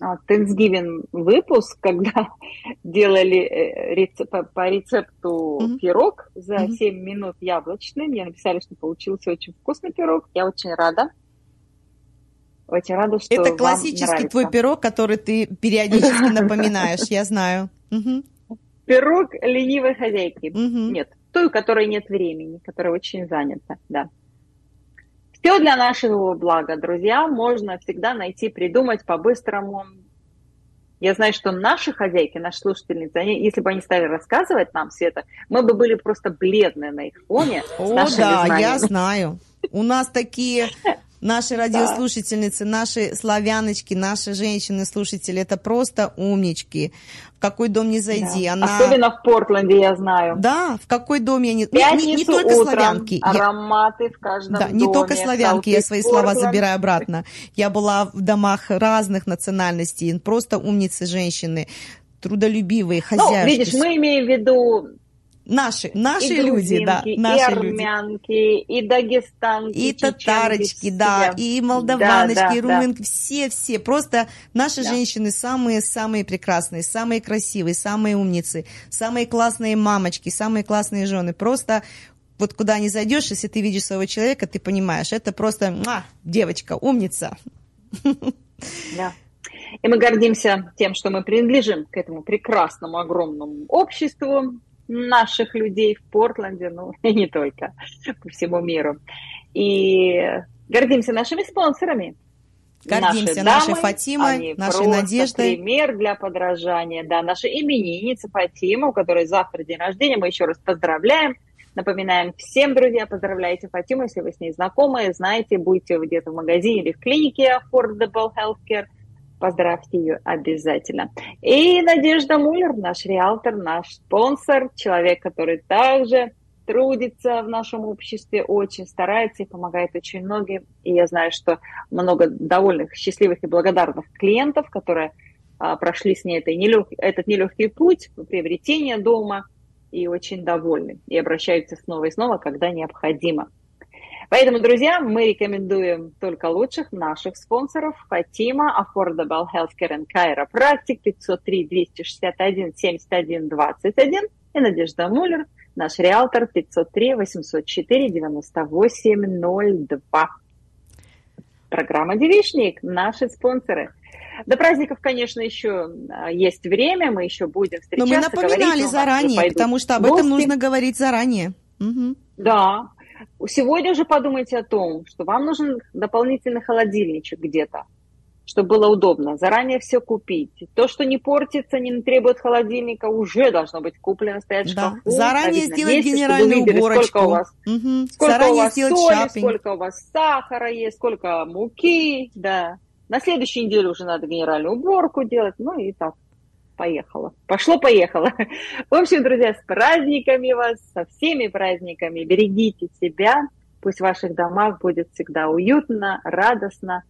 а, Thanksgiving выпуск, когда *laughs* делали э, рецеп- по, рецепту Мгм. пирог за Мгм. 7 минут яблочный. Мне написали, что получился очень вкусный пирог. Я очень рада. Очень рада, что Это классический нравится. твой пирог, который ты периодически *laughs* напоминаешь, я знаю. Пирог ленивой хозяйки. Нет, той, у которой нет времени, которая очень занята, да. Все для нашего блага, друзья, можно всегда найти, придумать по-быстрому. Я знаю, что наши хозяйки, наши слушательницы, они, если бы они стали рассказывать нам это, мы бы были просто бледны на их фоне. О, да, я знаниями. знаю. У нас такие наши радиослушательницы, наши славяночки, наши женщины-слушатели, это просто умнички. В какой дом не зайди, Да. она... Особенно в Портленде, я знаю. Да, в какой дом я не... В Не, Пятницу не- не только утром славянки. Я- ароматы в каждом Да, доме. не только славянки, я свои слова забираю обратно. Я была в домах разных национальностей, просто умницы женщины, трудолюбивые, Ну, хозяюшки. видишь, мы имеем в виду Наши, наши и люди, да, наши и люди. армянки, и дагестанки, И татарочки, да, все. и молдаваночки, Да, да, и да. румынки, все-все. Просто наши Да. женщины самые-самые прекрасные, самые красивые, самые умницы, самые классные мамочки, самые классные жены. Просто вот куда не зайдешь, если ты видишь своего человека, ты понимаешь, это просто муа, девочка, умница. Да. И мы гордимся тем, что мы принадлежим к этому прекрасному, огромному обществу наших людей в Портленде, ну *laughs* и не только, по всему миру. И гордимся нашими спонсорами. Гордимся Наши нашей дамы, Фатимой, нашей Надеждой. пример для подражания. Да, наша именинница Фатима, у которой завтра день рождения, мы еще раз поздравляем. Напоминаем всем, друзья, поздравляйте Фатиму, если вы с ней знакомы, знаете, будете где-то в магазине или в клинике Affordable Healthcare, Поздравьте ее обязательно. И Надежда Муллер, наш риэлтор, наш спонсор, человек, который также трудится в нашем обществе, очень старается и помогает очень многим. И я знаю, что много довольных, счастливых и благодарных клиентов, которые а, прошли с ней это нелег, этот нелегкий путь приобретения дома и очень довольны. И обращаются снова и снова, когда необходимо. Поэтому, друзья, мы рекомендуем только лучших наших спонсоров. Фатима, Affordable Healthcare and Chiropractic, 503-261-71-21 и Надежда Муллер, наш реалтор, 503-804-9802. Программа «Девичник», наши спонсоры. До праздников, конечно, еще а, есть время, мы еще будем встречаться. Но мы напоминали заранее, потому что об гости. этом нужно говорить заранее. Угу. Да, Сегодня же подумайте о том, что вам нужен дополнительный холодильничек где-то, чтобы было удобно. Заранее все купить. То, что не портится, не требует холодильника, уже должно быть куплено, стоять в да. шкафу. Заранее сделать месте, генеральную видели, уборочку. Сколько у вас, угу. сколько Заранее у вас соли, шапинг. сколько у вас сахара есть, сколько муки. Да. На следующей неделе уже надо генеральную уборку делать. Ну и так поехала. Пошло-поехало. *laughs* В общем, друзья, с праздниками вас, со всеми праздниками. Берегите себя. Пусть в ваших домах будет всегда уютно, радостно,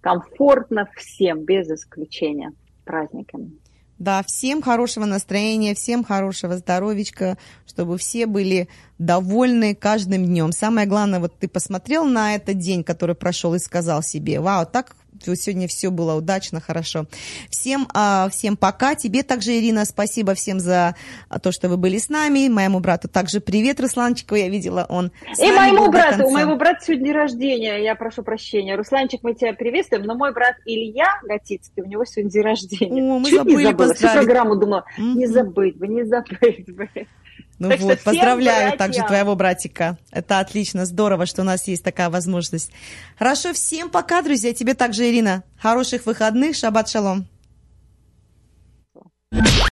комфортно всем, без исключения. Праздниками. Да, всем хорошего настроения, всем хорошего здоровичка, чтобы все были довольны каждым днем. Самое главное, вот ты посмотрел на этот день, который прошел, и сказал себе, вау, так сегодня все было удачно, хорошо. Всем, а, всем пока. Тебе также, Ирина, спасибо всем за то, что вы были с нами. Моему брату также привет, Русланчику, я видела, он И моему брату, у моего брата сегодня день рождения, я прошу прощения. Русланчик, мы тебя приветствуем, но мой брат Илья Готицкий, у него сегодня день рождения. О, мы Чуть забыли не забыла. Всю программу думала, не забыть бы, не забыть бы. Ну так вот, поздравляю братьям. также твоего братика. Это отлично, здорово, что у нас есть такая возможность. Хорошо, всем пока, друзья. Тебе также, Ирина. Хороших выходных. Шаббат шалом.